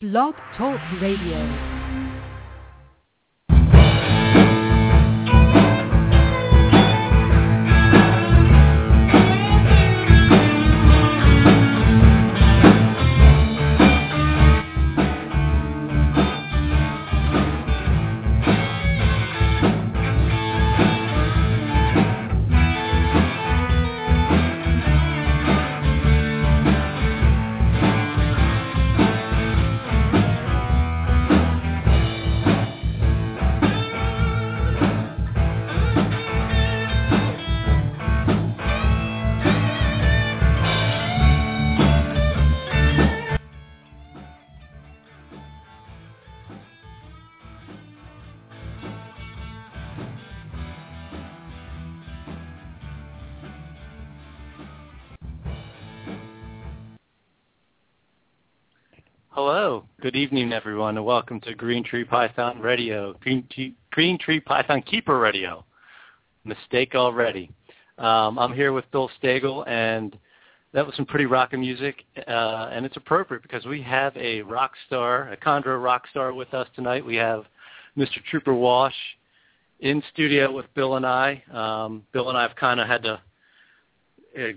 Blog Talk Radio. Good evening, everyone, and welcome to Green Tree Python Radio, Green Tree, Green Tree Python Keeper Radio. Mistake already. Um, I'm here with Bill Stegall, and that was some pretty rockin' music, uh, and it's appropriate because we have a rock star, a Chondro rock star with us tonight. We have Mr. Trooper Walsh in studio with Bill and I. Um, Bill and I have kind of had to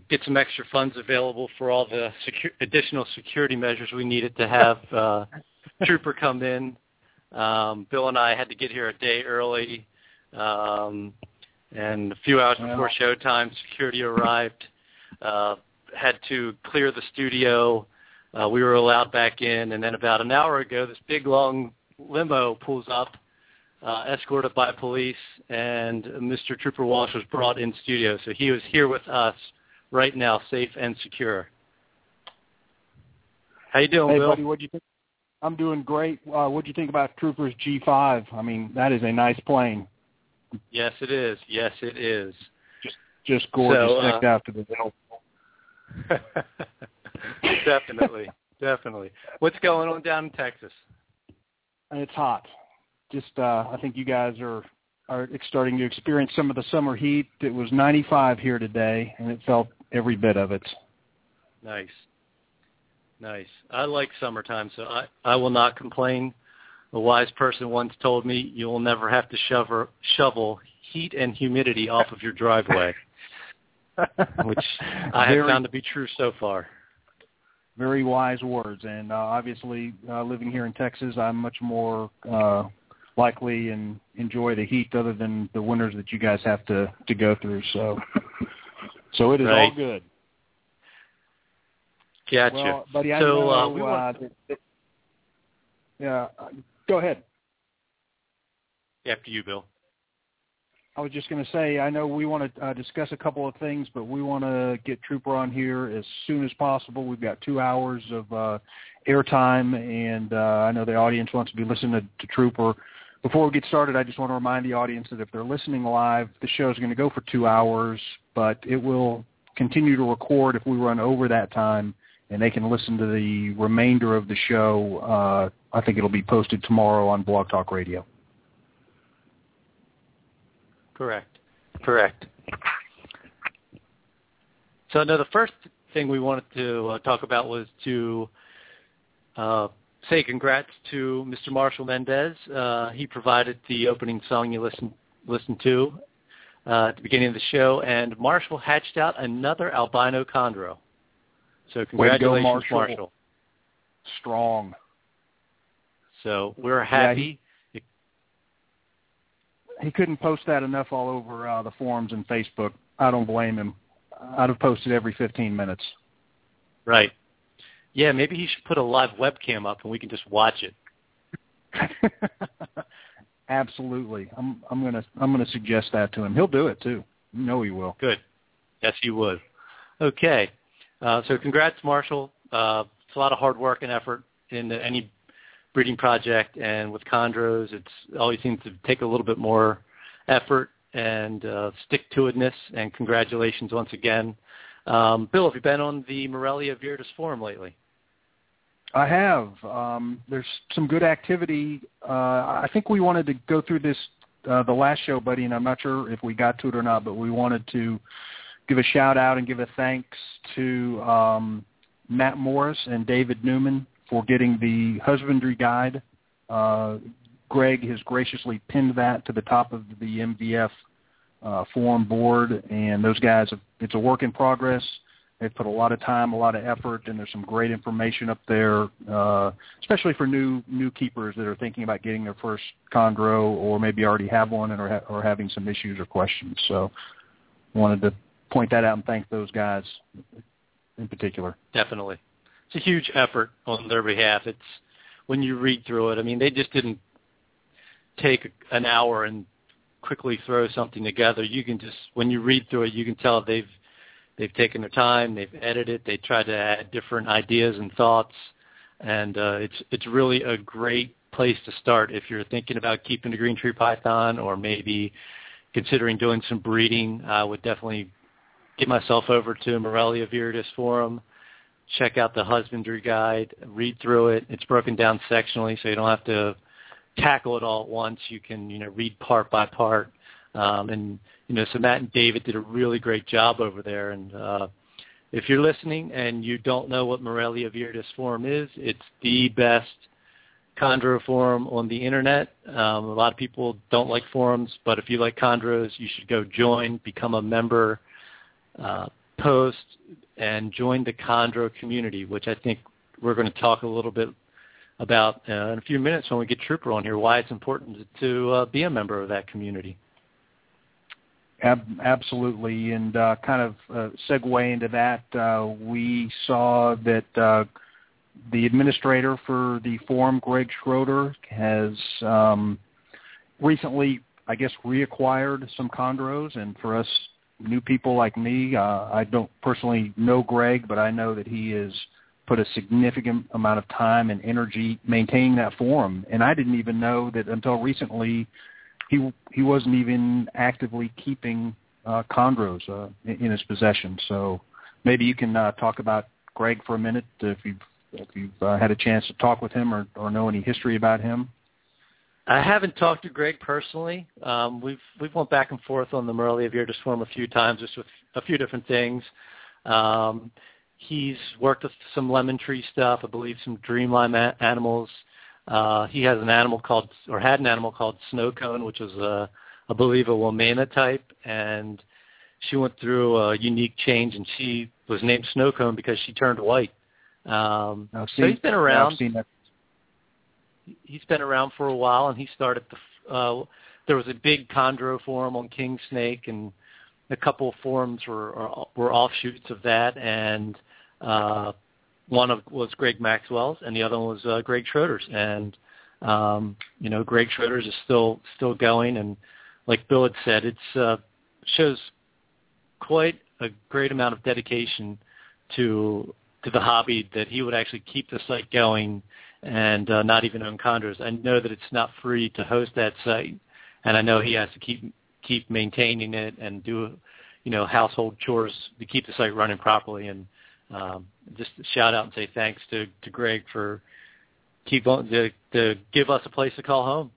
get some extra funds available for all the secu- additional security measures we needed to have uh, Trooper come in. Um, Bill and I had to get here a day early, um, and a few hours before showtime, security arrived. Uh, had to clear the studio. Uh, we were allowed back in, and then about an hour ago, this big long limo pulls up, uh, escorted by police, and Mr. Trooper Walsh was brought in studio. So he was here with us right now, safe and secure. How you doing, Hey, Bill? buddy, what you think? I'm doing great. Uh, what do you think about Troopers G5? I mean, that is a nice plane. Yes, it is. Yes, it is. Just gorgeous, So, uh, to the hill. definitely, definitely. What's going on down in Texas? And it's hot. Just, uh, I think you guys are are starting to experience some of the summer heat. It was 95 here today, and it felt every bit of it. Nice, nice. I like summertime, so I I will not complain. A wise person once told me you will never have to shovel shovel heat and humidity off of your driveway, which I have Very- found to be true so far. very wise words. And uh, obviously, uh, living here in Texas, I'm much more uh, likely and enjoy the heat, other than the winters that you guys have to to go through. So, so it is all good. Gotcha. Well, buddy, I so know. uh, we want, uh, that, yeah, uh, go ahead. after you, Bill. I was just going to say, I know we want to uh, discuss a couple of things, but we want to get Trooper on here as soon as possible. We've got two hours of uh, airtime, and uh, I know the audience wants to be listening to, to Trooper. Before we get started, I just want to remind the audience that if they're listening live, the show is going to go for two hours, but it will continue to record if we run over that time, and they can listen to the remainder of the show. Uh, I think it'll be posted tomorrow on Blog Talk Radio. Correct. Correct. So now the first thing we wanted to uh, talk about was to uh, say congrats to Mr. Marshall Mendez. Uh, he provided the opening song you listened listened to uh, at the beginning of the show, and Marshall hatched out another albino chondro. So to go, congratulations, Marshall. Marshall. Strong. So we're happy. Yeah, he couldn't post that enough all over uh, the forums and Facebook. I don't blame him. I'd have posted every 15 minutes. right. Yeah, maybe he should put a live webcam up and we can just watch it. Absolutely. I'm I'm gonna I'm gonna suggest that to him. He'll do it too. You know he will. Good. Yes, he would. Okay. Uh, so congrats, Marshall. Uh, it's a lot of hard work and effort in any breeding project, and with chondros, it's always seems to take a little bit more effort and uh, stick-to-itness. And congratulations once again, um, Bill. Have you been on the Morelia Viridis forum lately? I have. Um, there's some good activity. Uh, I think we wanted to go through this uh, the last show, buddy, and I'm not sure if we got to it or not, but we wanted to give a shout out and give a thanks to um, Matt Morris and David Newman for getting the husbandry guide. Uh, Greg has graciously pinned that to the top of the MVF uh, forum board, and those guys, have, it's a work in progress. They've put a lot of time, a lot of effort, and there's some great information up there, uh, especially for new new keepers that are thinking about getting their first chondro or maybe already have one and are, ha- are having some issues or questions. So wanted to point that out and thank those guys in particular. Definitely. It's a huge effort on their behalf. It's when you read through it, I mean, they just didn't take an hour and quickly throw something together. You can just when you read through it, you can tell they've they've taken their time, they've edited, they tried to add different ideas and thoughts, and uh, it's it's really a great place to start if you're thinking about keeping a green tree python or maybe considering doing some breeding. I would definitely get myself over to Morelia viridis forum, check out the husbandry guide, read through it. It's broken down sectionally, so you don't have to tackle it all at once. You can, you know, read part by part. Um, and, you know, so Matt and David did a really great job over there. And uh, if you're listening and you don't know what Morelia viridis Forum is, it's the best chondro forum on the internet. Um, a lot of people don't like forums, but if you like chondros, you should go join, become a member, uh, post, and join the chondro community, which I think we're going to talk a little bit about uh, in a few minutes when we get Trooper on here, why it's important to uh, be a member of that community. Ab- absolutely, and uh, kind of uh, segue into that, uh, we saw that uh, the administrator for the forum, Greg Schroeder, has um, recently, I guess, reacquired some chondros, and for us new people like me, uh, I don't personally know Greg, but I know that he is – put a significant amount of time and energy maintaining that forum. And I didn't even know that until recently he he wasn't even actively keeping uh, chondros uh, in, in his possession. So maybe you can uh, talk about Greg for a minute if you've if you've uh, had a chance to talk with him or, or know any history about him. I haven't talked to Greg personally. Um, we've we've went back and forth on the Morelia to forum a few times, just with a few different things. Um, He's worked with some lemon tree stuff, I believe some dreamline a- animals. Uh, he has an animal called, or had an animal called Snow Cone, which was, a, I believe, a Wamena type, and she went through a unique change, and she was named Snow Cone because she turned white. Um, so he's been around. I've seen that. He's been around for a while, and he started the. Uh, there was a big chondro forum on King Snake, and a couple of forums were were offshoots of that, and uh, one of was Greg Maxwell's, and the other one was uh, Greg Schroeder's. And um, you know, Greg Schroeder's is still still going, and like Bill had said, it's uh, shows quite a great amount of dedication to to the hobby that he would actually keep the site going and uh, not even own chondros. I know that it's not free to host that site, and I know he has to keep keep maintaining it and do you know household chores to keep the site running properly. And um, just shout out and say thanks to, to Greg for keep on to, to give us a place to call home.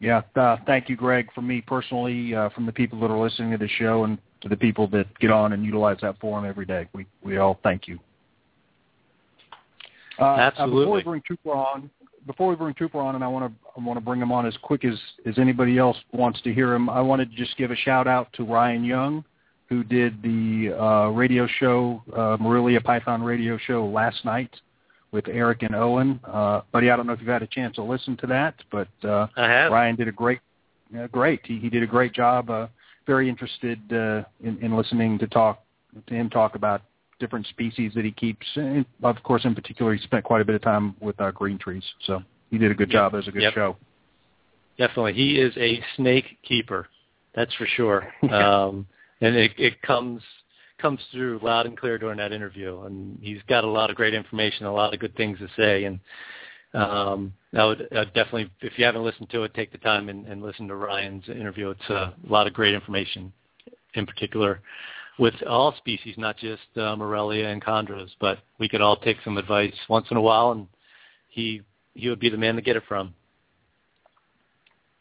Yeah, uh, thank you, Greg. For me personally, uh, from the people that are listening to the show, and to the people that get on and utilize that forum every day, we we all thank you. Uh, Absolutely. before we bring Trooper on, before we bring Trooper on, and I want to I want to bring him on as quick as as anybody else wants to hear him. I wanted to just give a shout out to Ryan Young who did the uh, radio show, uh, Morelia Python radio show last night with Eric and Owen. Uh, buddy, I don't know if you've had a chance to listen to that, but uh, I have. Ryan did a great, uh, great. He, he did a great job. Uh, very interested uh, in, in listening to talk to him talk about different species that he keeps. And of course, in particular, he spent quite a bit of time with uh, green trees. So he did a good job. It was a good yep. show. Definitely, he is a snake keeper. That's for sure. um, and it, it comes comes through loud and clear during that interview. And he's got a lot of great information, a lot of good things to say. And um, I would uh, definitely, if you haven't listened to it, take the time and, and listen to Ryan's interview. It's a lot of great information, in particular with all species, not just uh, Morelia and chondros. But we could all take some advice once in a while, and he he would be the man to get it from.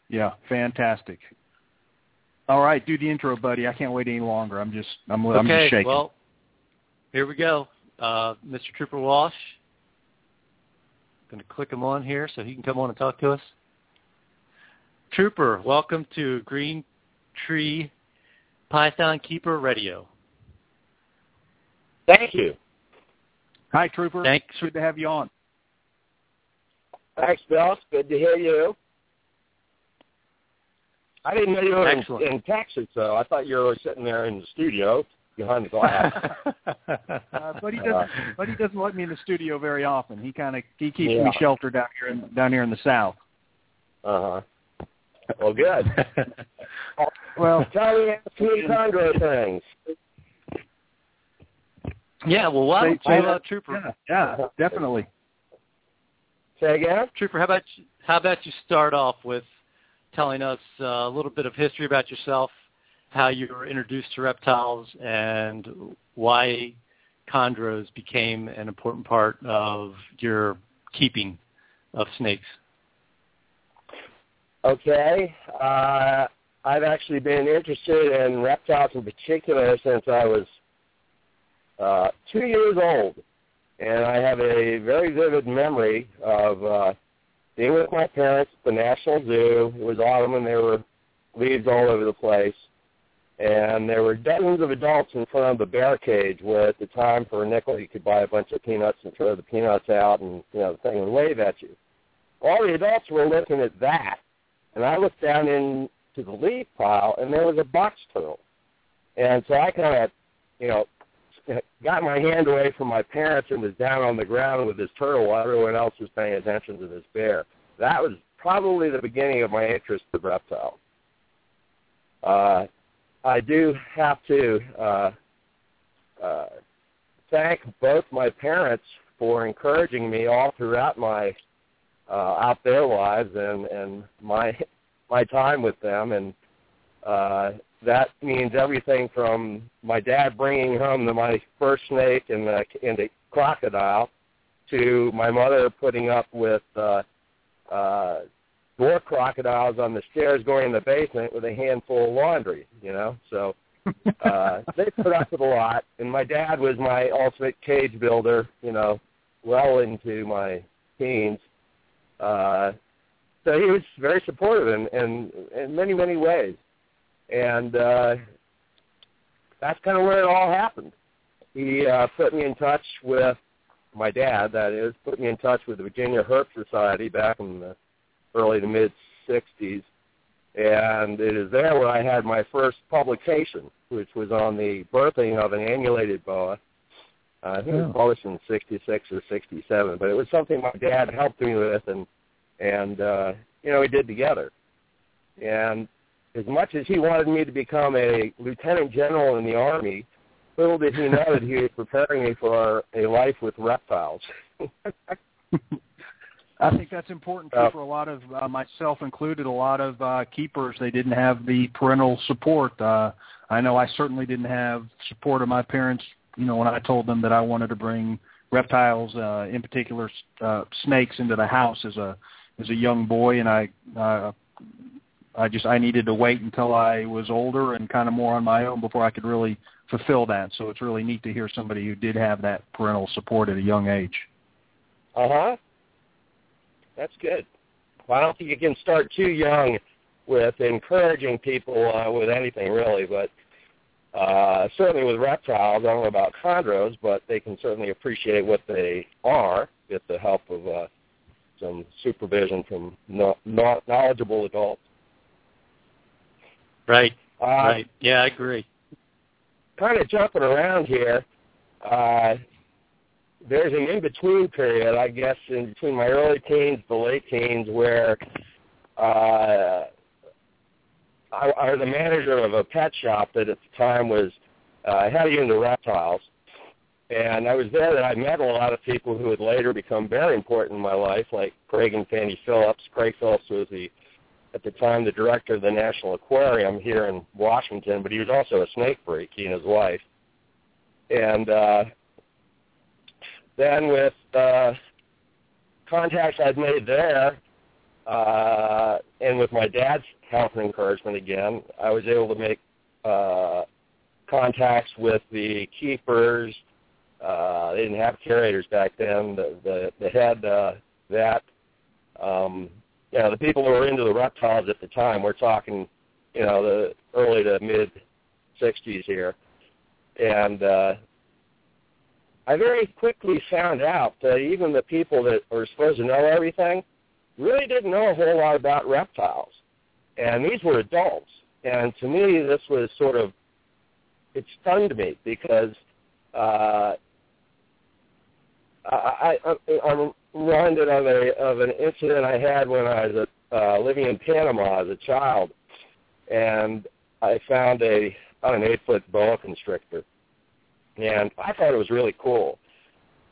Yeah, fantastic. All right, do the intro, buddy. I can't wait any longer. I'm just I'm okay, I'm just shaking. Well, here we go. Uh, Mr. Trooper Walsh, going to click him on here so he can come on and talk to us. Trooper, welcome to Green Tree Python Keeper Radio. Thank you. Hi, Trooper. Thanks. Good to have you on. Thanks, Bill. Good to hear you. I didn't know you were in, Excellent. in Texas, though. I thought you were sitting there in the studio behind the glass. Uh, but he doesn't. But he doesn't let me in the studio very often. He kind of he keeps Yeah. me sheltered down here in down here in the south. uh huh. Well, good. Well, Tell me some chondro things. yeah, well, why don't say you, uh, Trooper, yeah, yeah, definitely. Say again? Trooper, how about you, how about you start off with telling us uh, a little bit of history about yourself, how you were introduced to reptiles, and why chondros became an important part of your keeping of snakes. Okay. Uh, I've actually been interested in reptiles in particular since I was uh, two years old. And I have a very vivid memory of uh, being with my parents at the National Zoo. It was autumn and there were leaves all over the place. And there were dozens of adults in front of the bear cage where at the time for a nickel you could buy a bunch of peanuts and throw the peanuts out and you know the thing would wave at you. All the adults were looking at that and I looked down into the leaf pile, and there was a box turtle. And so I kind of, you know, got my hand away from my parents and was down on the ground with this turtle while everyone else was paying attention to this bear. That was probably the beginning of my interest in reptiles. Uh, I do have to uh, uh, thank both my parents for encouraging me all throughout my uh, out their lives and and my my time with them and uh that means everything from my dad bringing home the, my first snake and the and the crocodile to my mother putting up with uh uh more crocodiles on the stairs going in the basement with a handful of laundry you know? So uh they put up with a lot. And my dad was my ultimate cage builder you know well into my teens. Uh, so he was very supportive in, in, in many, many ways. And uh, that's kind of where it all happened. He uh, put me in touch with my dad, that is, put me in touch with the Virginia Herp Society back in the early to mid 60s. And it is there where I had my first publication, which was on the birthing of an annulated boa. Uh, I think it was Oh. published in '66 or '67, but it was something my dad helped me with, and and uh, you know we did together. And as much as he wanted me to become a lieutenant general in the army, little did he know that he was preparing me for a life with reptiles. I think that's important too Uh, for a lot of uh, myself included. A lot of uh, keepers they didn't have the parental support. Uh, I know I certainly didn't have support of my parents. You know, when I told them that I wanted to bring reptiles, uh, in particular uh, snakes, into the house as a as a young boy, and I uh, I just I needed to wait until I was older and kind of more on my own before I could really fulfill that. So it's really neat to hear somebody who did have that parental support at a young age. Uh huh. That's good. Well, I don't think you can start too young with encouraging people uh, with anything really, but uh, certainly with reptiles, I don't know about chondros, but they can certainly appreciate what they are with the help of uh, some supervision from no, no, knowledgeable adults. Right. Uh, right. Yeah, I agree. kind of jumping around here. Uh, there's an in-between period, I guess, in between my early teens the late teens, where uh, I, I was a manager of a pet shop that at the time was uh, heavy into reptiles. And I was there that I met a lot of people who would later become very important in my life, like Craig and Fanny Phillips. Craig Phillips was the, at the time, the director of the National Aquarium here in Washington, but he was also a snake freak, he and his wife. And uh, then with uh, contacts I'd made there, uh, and with my dad's help and encouragement again, I was able to make uh, contacts with the keepers. Uh, they didn't have curators back then. The the, the head uh, that um, you know the people who were into the reptiles at the time, we're talking, you know, the early to mid '60s here, and uh, I very quickly found out that even the people that were supposed to know everything really didn't know a whole lot about reptiles. And these were adults. And to me, this was sort of, it stunned me because uh, I, I, I'm reminded of a of an incident I had when I was uh, living in Panama as a child, and I found a an eight foot boa constrictor, and I thought it was really cool.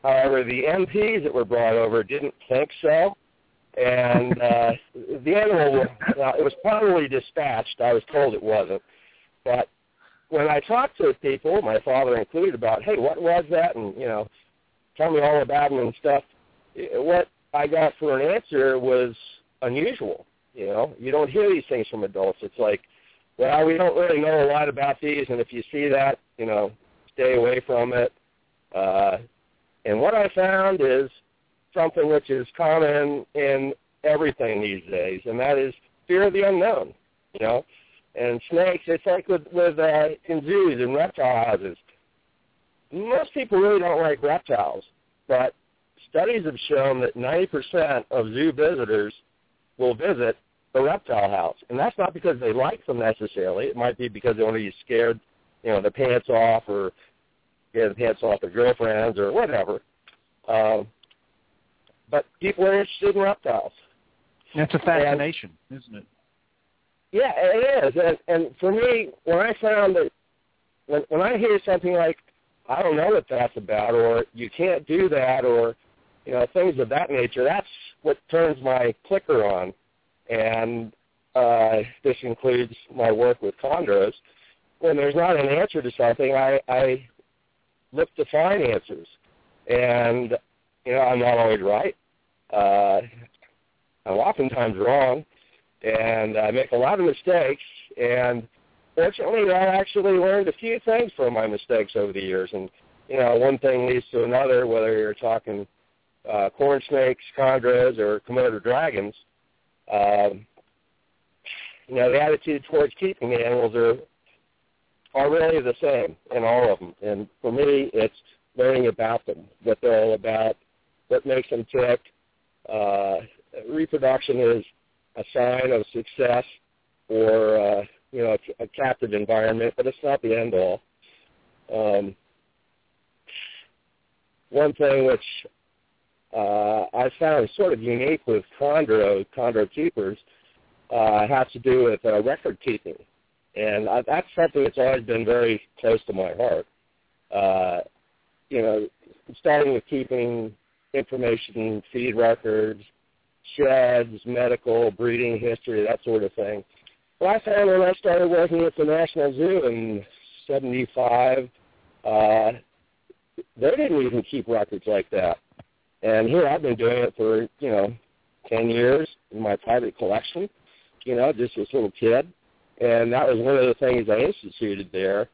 However, the MPs that were brought over didn't think so, and uh, the animal well, it was probably dispatched. I was told it wasn't, but when I talked to people, my father included, about hey, what was that, and you know, tell me all about it and stuff. What I got for an answer was unusual. You know, you don't hear these things from adults. It's like, well, we don't really know a lot about these, and if you see that, you know, stay away from it. Uh, and what I found is something which is common in everything these days, and that is fear of the unknown. You know, and snakes. It's like with with uh, in zoos and reptile houses. Most people really don't like reptiles, but studies have shown that 90% of zoo visitors will visit the reptile house, and that's not because they like them necessarily. It might be because they want to be scared, you know, their pants off or get the pants off their girlfriends or whatever. Um, but people are interested in reptiles. That's a fascination, and, isn't it? Yeah, it is. And, and for me, when I found that, when, when I hear something like, I don't know what that's about, or you can't do that, or you know things of that nature, that's what turns my clicker on. And uh, this includes my work with chondros. When there's not an answer to something, I, I look to find answers. And you know, I'm not always right. Uh, I'm oftentimes wrong, and I make a lot of mistakes. And fortunately, I actually learned a few things from my mistakes over the years. And you know, one thing leads to another. Whether you're talking uh, corn snakes, chondros, or Komodo dragons, um, you know, the attitude towards keeping the animals are are really the same in all of them. And for me, it's learning about them, what they're all about, what makes them tick. Uh, reproduction is a sign of success or uh, you know a, a captive environment, but it's not the end all. Um, one thing which uh, I found sort of unique with chondro chondro keepers uh, has to do with uh, record keeping, and I, that's something that's always been very close to my heart. Uh, you know, starting with keeping information, feed records, sheds, medical, breeding history, that sort of thing. I found when I started working at the National Zoo in '75, uh, they didn't even keep records like that. And here I've been doing it for you know ten years in my private collection. You know, just this little kid, and that was one of the things I instituted there,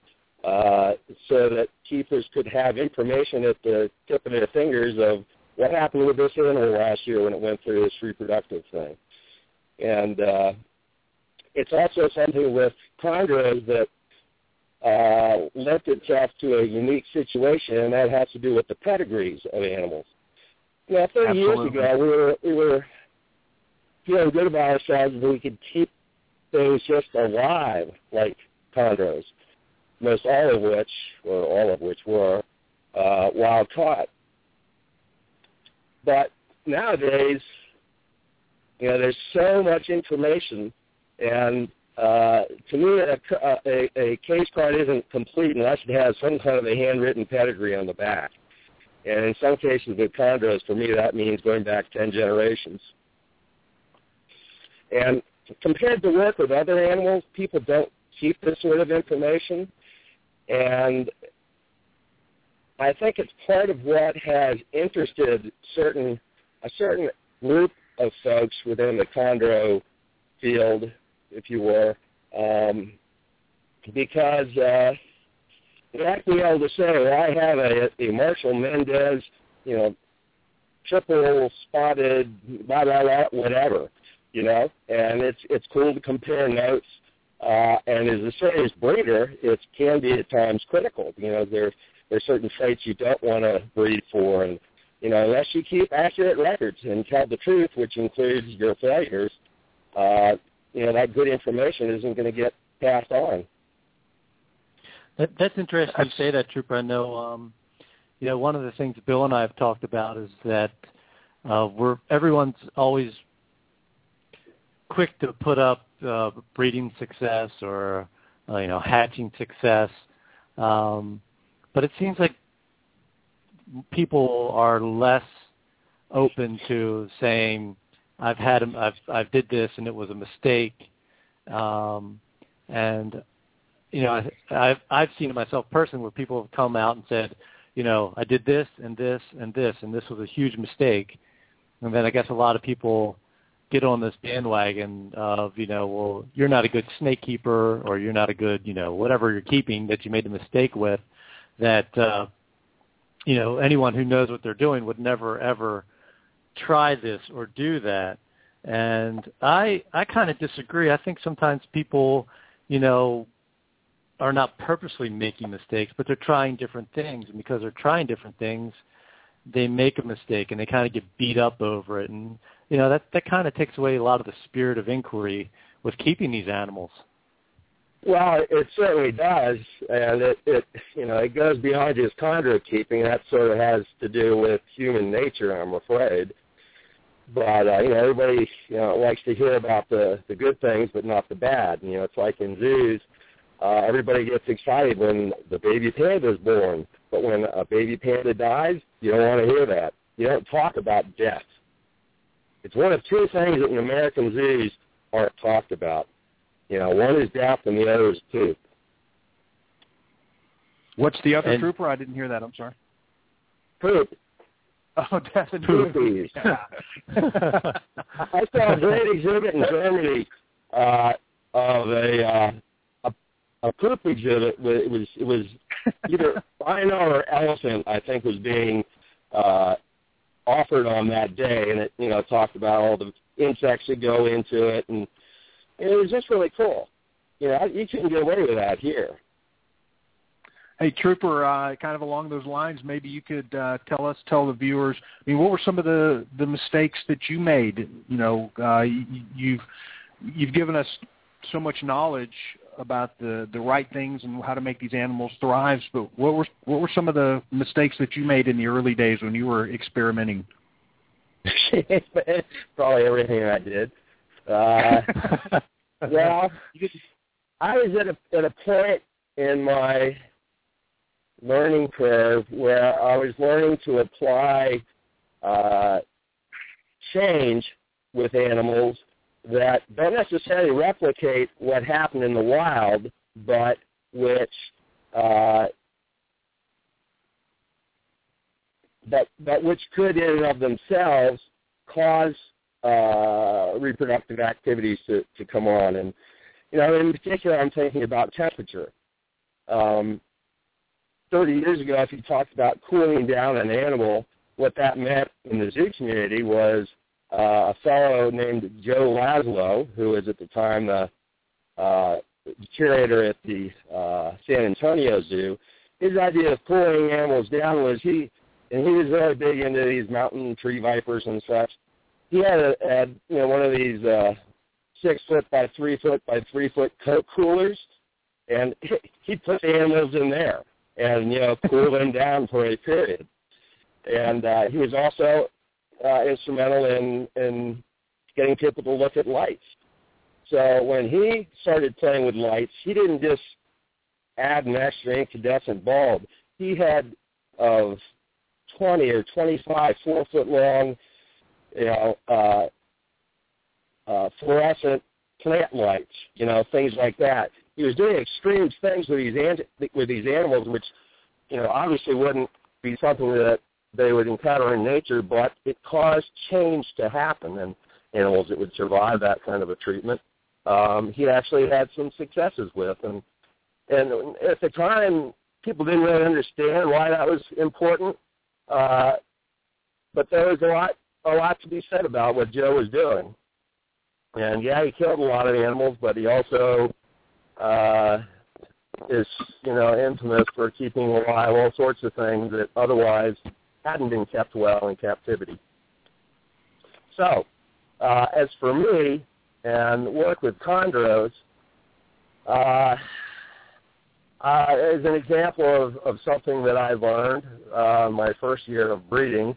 uh, so that keepers could have information at the tip of their fingers of what happened with this animal last year when it went through this reproductive thing. And uh, it's also something with chondros that uh, lent itself to a unique situation, and that has to do with the pedigrees of animals. Now, 30 Absolutely. years ago, we were we were feeling good about ourselves if we could keep things just alive like chondros, most all of which, or all of which were uh, wild caught. But nowadays, you know, there's so much information, and uh, to me, a, a, a case card isn't complete unless it has some kind of a handwritten pedigree on the back. And in some cases with chondros, for me, that means going back 10 generations. And compared to work with other animals, people don't keep this sort of information. And I think it's part of what has interested certain a certain group of folks within the chondro field, if you will, um, because uh, to able to say, I have a, a Marshall Mendez, you know, triple spotted, blah blah blah, whatever, you know. And it's it's cool to compare notes. Uh, and as a serious breeder, it can be at times critical. You know, there there's certain traits you don't want to breed for, and you know, unless you keep accurate records and tell the truth, which includes your failures, uh, you know, that good information isn't going to get passed on. That, that's interesting you say that, Trooper. I know, um, you know, one of the things Bill and I have talked about is that uh, we're everyone's always quick to put up uh, breeding success or uh, you know hatching success, um, but it seems like people are less open to saying I've had I've I've did this and it was a mistake, um, and you know I, I've I've seen it myself personally where people have come out and said, you know I did this and this and this and this was a huge mistake, and then I guess a lot of people get on this bandwagon of you know well you're not a good snake keeper or you're not a good you know whatever you're keeping that you made a mistake with that uh, you know anyone who knows what they're doing would never ever try this or do that. And i i kind of disagree. I think sometimes people you know are not purposely making mistakes but they're trying different things and because they're trying different things they make a mistake and they kind of get beat up over it and you know that that kind of takes away a lot of the spirit of inquiry with keeping these animals well, it certainly does, and it, it you know it goes beyond just chondro keeping. That sort of has to do with human nature, I'm afraid. But uh, you know, everybody you know likes to hear about the the good things, but not the bad. You know, it's like in zoos. Everybody gets excited when the baby panda is born, but when a baby panda dies, you don't want to hear that. You don't talk about death. It's one of two things that in American zoos aren't talked about. You know, one is death and the other is poop. What's the other And- trooper? I didn't hear that. I'm sorry. Poop. Oh, death and Poopies. Yeah. I saw a great exhibit in Germany uh, of a, uh, a a poop exhibit. It was it was either rhino or elephant. I think was being uh, offered on that day, and it you know talked about all the insects that go into it, and it was just really cool. You know, you couldn't get away with that here. Hey, Trooper, uh, kind of along those lines, maybe you could uh, tell us, tell the viewers. I mean, what were some of the the mistakes that you made? You know, uh, you, you've you've given us so much knowledge about the the right things and how to make these animals thrive. But what were what were some of the mistakes that you made in the early days when you were experimenting? Probably everything I did. Uh, well, I was at a at a point in my learning curve where I was learning to apply uh, change with animals that don't necessarily replicate what happened in the wild, but which uh, that that which could in and of themselves cause uh, reproductive activities to, to come on. And you know, in particular, I'm thinking about temperature. Um, 30 years ago, if you talked about cooling down an animal, what that meant in the zoo community was uh, a fellow named Joe Laszlo, who was at the time the uh, curator at the uh, San Antonio Zoo. His idea of cooling animals down was he, and he was very big into these mountain tree vipers and such. He had, a, had you know one of these uh, six foot by three foot by three foot coat coolers, and he, he put the animals in there and you know cool them down for a period. And uh, he was also uh, instrumental in in getting people to look at lights. So when he started playing with lights, he didn't just add an extra incandescent bulb. He had of 20 or 25 four foot long, you know, uh, uh, fluorescent plant lights, you know, things like that. He was doing extreme things with these an- with these animals, which, you know, obviously wouldn't be something that they would encounter in nature, but it caused change to happen, and animals that would survive that kind of a treatment, um, he actually had some successes with, and and at the time, people didn't really understand why that was important. Uh, but there was a lot a lot to be said about what Joe was doing. And yeah, he killed a lot of animals, but he also uh, is, you know, infamous for keeping alive all sorts of things that otherwise hadn't been kept well in captivity. So, uh, as for me and work with chondros, uh, uh, as an example of, of something that I learned uh, my first year of breeding,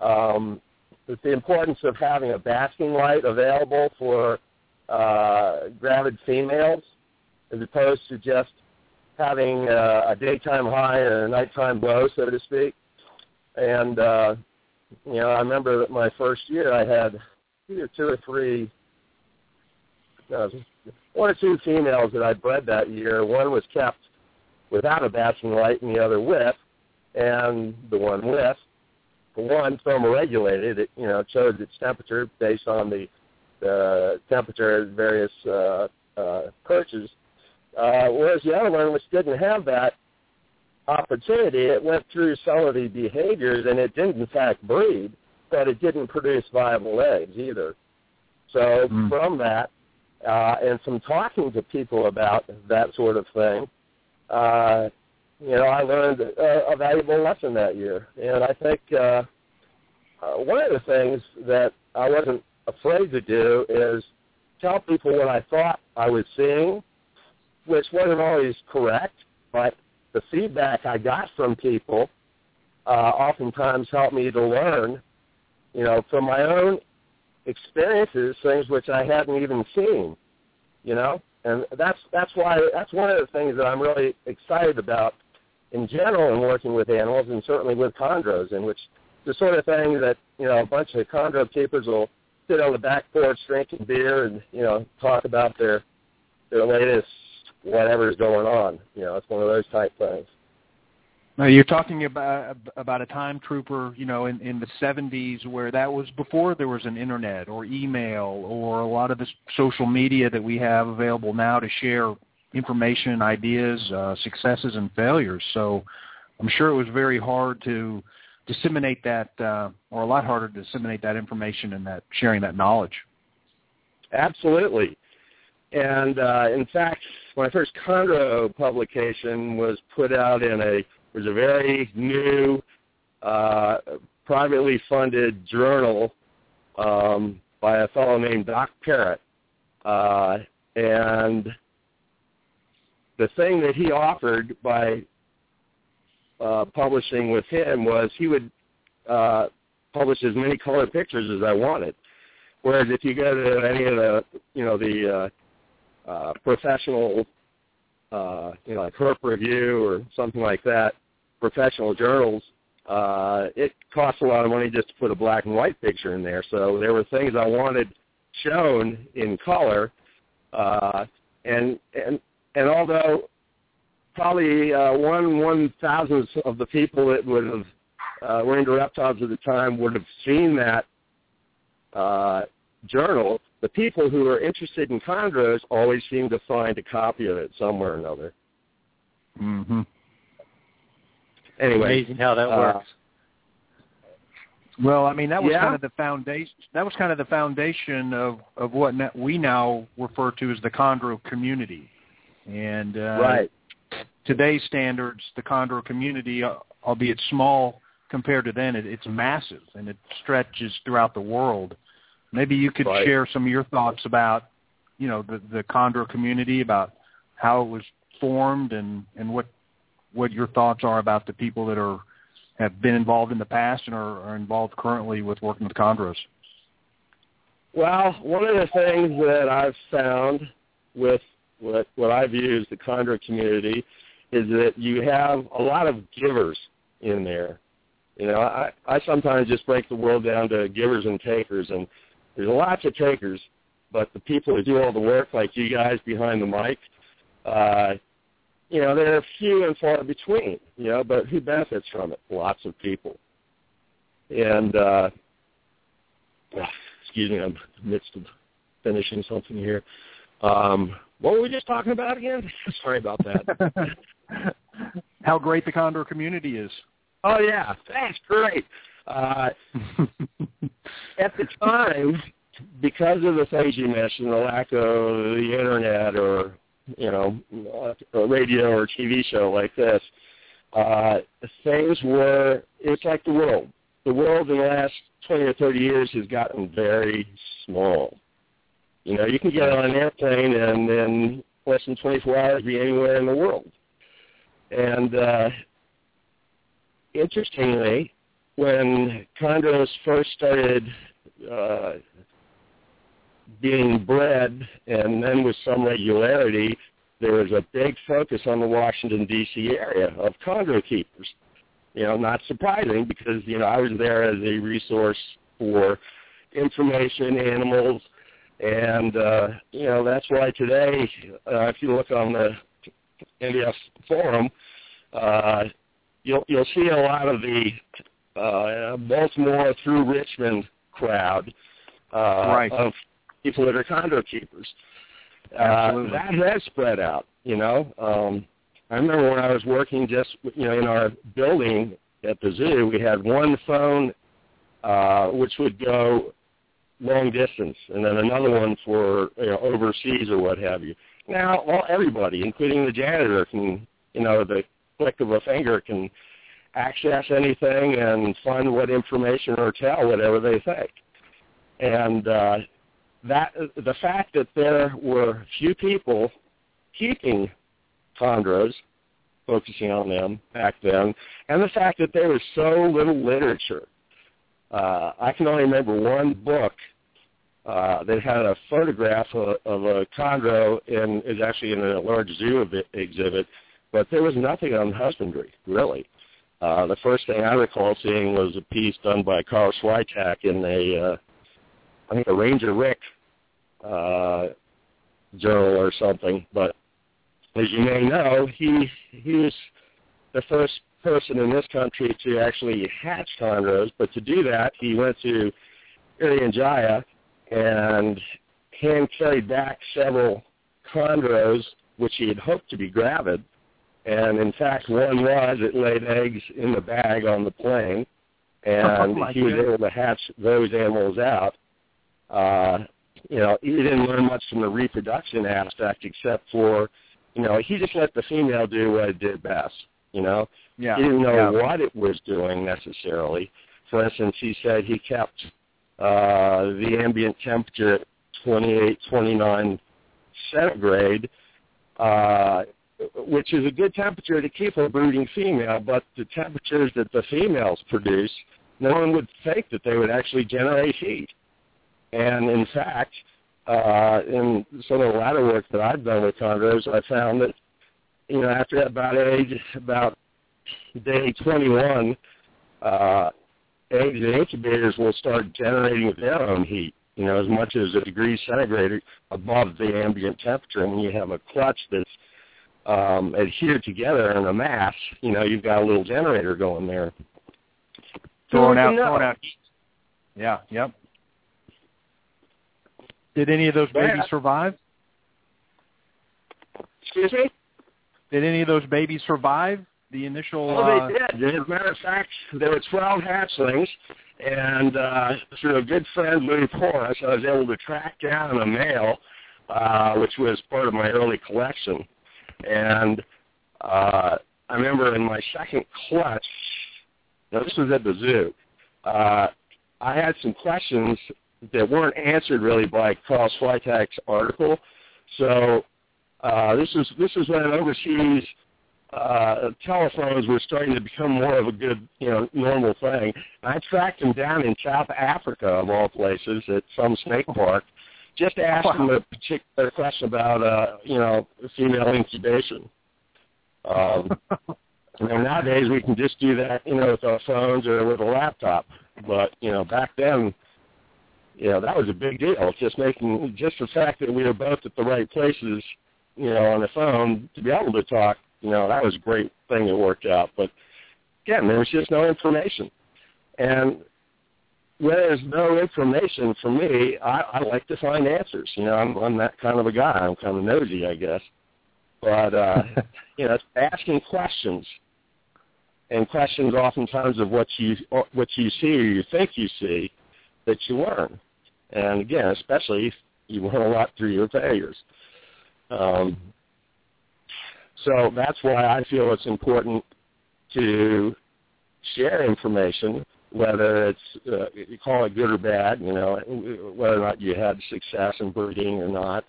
um, the importance of having a basking light available for uh, gravid females as opposed to just having uh, a daytime high and a nighttime low, so to speak. And, uh, you know, I remember that my first year I had either two or three, uh, one or two females that I bred that year. One was kept without a basking light and the other with, and the one with for one, thermoregulated. It you know chose its temperature based on the the temperature at various uh, uh, perches. Uh, whereas the other one, which didn't have that opportunity, it went through some the behaviors and it did in fact breed, but it didn't produce viable eggs either. So mm. from that, uh, and from talking to people about that sort of thing, uh, you know, I learned a, a valuable lesson that year. And I think uh, uh, one of the things that I wasn't afraid to do is tell people what I thought I was seeing, which wasn't always correct, but the feedback I got from people uh, oftentimes helped me to learn, you know, from my own experiences, things which I hadn't even seen, you know, and that's that's why that's one of the things that I'm really excited about in general in working with animals and certainly with chondros, in which the sort of thing that you know a bunch of chondro keepers will sit on the back porch drinking beer and you know talk about their their latest whatever's going on. You know, it's one of those type things. Now you're talking about about a time trooper, you know, in in the 70s where that was before there was an internet or email or a lot of the social media that we have available now to share information, ideas, uh, successes, and failures. So I'm sure it was very hard to disseminate that, uh, or a lot harder to disseminate that information and that sharing that knowledge. Absolutely. And uh, in fact, my first chondro publication was put out in a was a very new, uh, privately funded journal um, by a fellow named Doc Parrott, uh, and the thing that he offered by uh, publishing with him was he would uh, publish as many color pictures as I wanted. Whereas if you go to any of the, you know, the uh, professional, uh, you know, like Herp Review or something like that, professional journals, uh, it costs a lot of money just to put a black and white picture in there. So there were things I wanted shown in color, uh, and and and although probably uh, one one thousandth of the people that would have uh, were into reptiles at the time would have seen that uh, journal. The people who are interested in chondros always seem to find a copy of it somewhere or another. Mm-hmm. Anyway, amazing how that uh, works. Well, I mean that was yeah. kind of the foundation. That was kind of the foundation of of what we now refer to as the chondro community. And uh, right today's standards, the chondro community, uh, albeit small compared to then, it, it's massive and it stretches throughout the world. Maybe you could right. share some of your thoughts about, you know, the, the chondro community, about how it was formed and, and what what your thoughts are about the people that are have been involved in the past and are, are involved currently with working with chondros. Well, one of the things that I've found with what what I've used, the chondro community is that you have a lot of givers in there. You know, I, I sometimes just break the world down to givers and takers, and there's lots of takers, but the people who do all the work, like you guys behind the mic, uh, you know, they're few and far between. You know, but who benefits from it? Lots of people. And uh, excuse me, I'm in the midst of finishing something here. Um, what were we just talking about again? Sorry about that. How great the chondro community is. Oh yeah, that's great. Uh, at the time, because of the things you mentioned, the lack of the internet or you know a radio or TV show like this, uh, things were it's like the world. The world in the last twenty or thirty years has gotten very small. You know, you can get on an airplane and in less than 24 hours be anywhere in the world. And uh, interestingly, when chondros first started uh, being bred, and then with some regularity, there was a big focus on the Washington D.C. area of chondro keepers. You know, not surprising because you know I was there as a resource for information, animals, and uh, you know that's why today, uh, if you look on the NDF forum, uh, you'll you'll see a lot of the uh, Baltimore through Richmond crowd uh, right. of people that are chondro keepers. Uh, that has spread out. You know, um, I remember when I was working just you know in our building at the zoo, we had one phone uh, which would go long distance, and then another one for you know, overseas or what have you. Now, well, everybody, including the janitor, can you know the click of a finger can access anything and find what information or tell whatever they think. And uh, that the fact that there were few people keeping chondros, focusing on them back then, and the fact that there was so little literature. Uh, I can only remember one book uh, that had a photograph of, of a chondro and is actually in a large zoo exhibit, but there was nothing on husbandry, really. Uh, the first thing I recall seeing was a piece done by Carl Switak in a, uh, I think a Ranger Rick uh, journal or something. But as you may know, he he was the first person in this country to actually hatch chondros. But to do that, he went to Irian Jaya and hand carried back several chondros, which he had hoped to be gravid. And in fact, one was it laid eggs in the bag on the plane, and Oh, he was able to hatch those animals out. Uh, you know, he didn't learn much from the reproduction aspect, except for, you know, he just let the female do what it did best. You know, Yeah. he didn't know yeah. what it was doing necessarily. For instance, he said he kept uh, the ambient temperature at 28, 29 centigrade, uh, which is a good temperature to keep a brooding female, but the temperatures that the females produce, no one would think that they would actually generate heat. And in fact, uh, in some of the latter work that I've done with chondros, I found that, you know, after about age, about day 21, uh, eggs and incubators will start generating their own heat, you know, as much as a degree centigrade above the ambient temperature. And when you have a clutch that's um, adhered together in a mass, you know, you've got a little generator going there. throwing out throwing out heat. Yeah, yep. Did any of those Yeah. babies survive? Excuse me? Did any of those babies survive the initial? Oh, uh, they did. As a matter of fact, there were 12 hatchlings, and uh, through a good friend, Louis Porras, I was able to track down a male, uh, which was part of my early collection. And uh, I remember in my second clutch, now this was at the zoo, uh, I had some questions that weren't answered really by Carl Switak's article. So uh, this is this is when overseas uh, telephones were starting to become more of a good, you know, normal thing. I tracked him down in South Africa, of all places, at some snake park, just ask him a particular question about, uh, you know, female incubation. Um, you know, nowadays we can just do that, you know, with our phones or with a laptop. But you know, back then, you know, that was a big deal. Just making, just the fact that we were both at the right places, you know, on the phone to be able to talk you know, that was a great thing that worked out. But again, there was just no information. And when there's no information for me, I, I like to find answers. You know, I'm, I'm that kind of a guy. I'm kind of nosy, I guess. But uh, you know, it's asking questions and questions oftentimes of what you what you see or you think you see that you learn. And again, especially if you learn a lot through your failures. Um, so that's why I feel it's important to share information, whether it's uh, you call it good or bad, you know, whether or not you had success in breeding or not.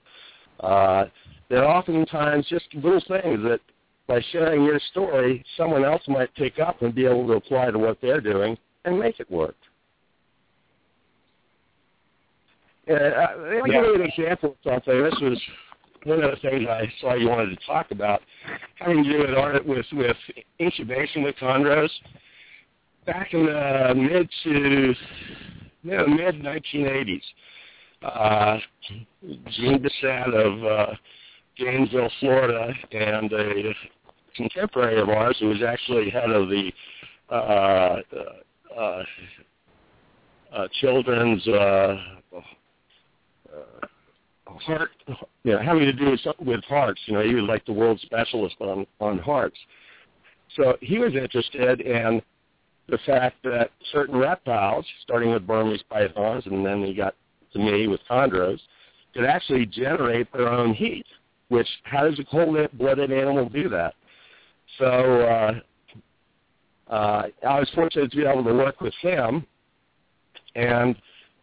Uh, there are oftentimes just little things that by sharing your story, someone else might pick up and be able to apply to what they're doing and make it work. Uh, let me give you an example of something. This was one of the things I saw you wanted to talk about, having to do with with with incubation with chondros. Back in the mid to you know, mid 1980s, uh, Gene Bissett of uh, Gainesville, Florida, and a contemporary of ours who was actually head of the uh, uh, uh, uh children's uh, uh, heart, you know, having to do with, with hearts. You know, he was like the world specialist on on hearts. So he was interested in the fact that certain reptiles, starting with Burmese pythons, and then he got to me with chondros, could actually generate their own heat. Which how does a cold-blooded animal do that? So uh, uh, I was fortunate to be able to work with him, and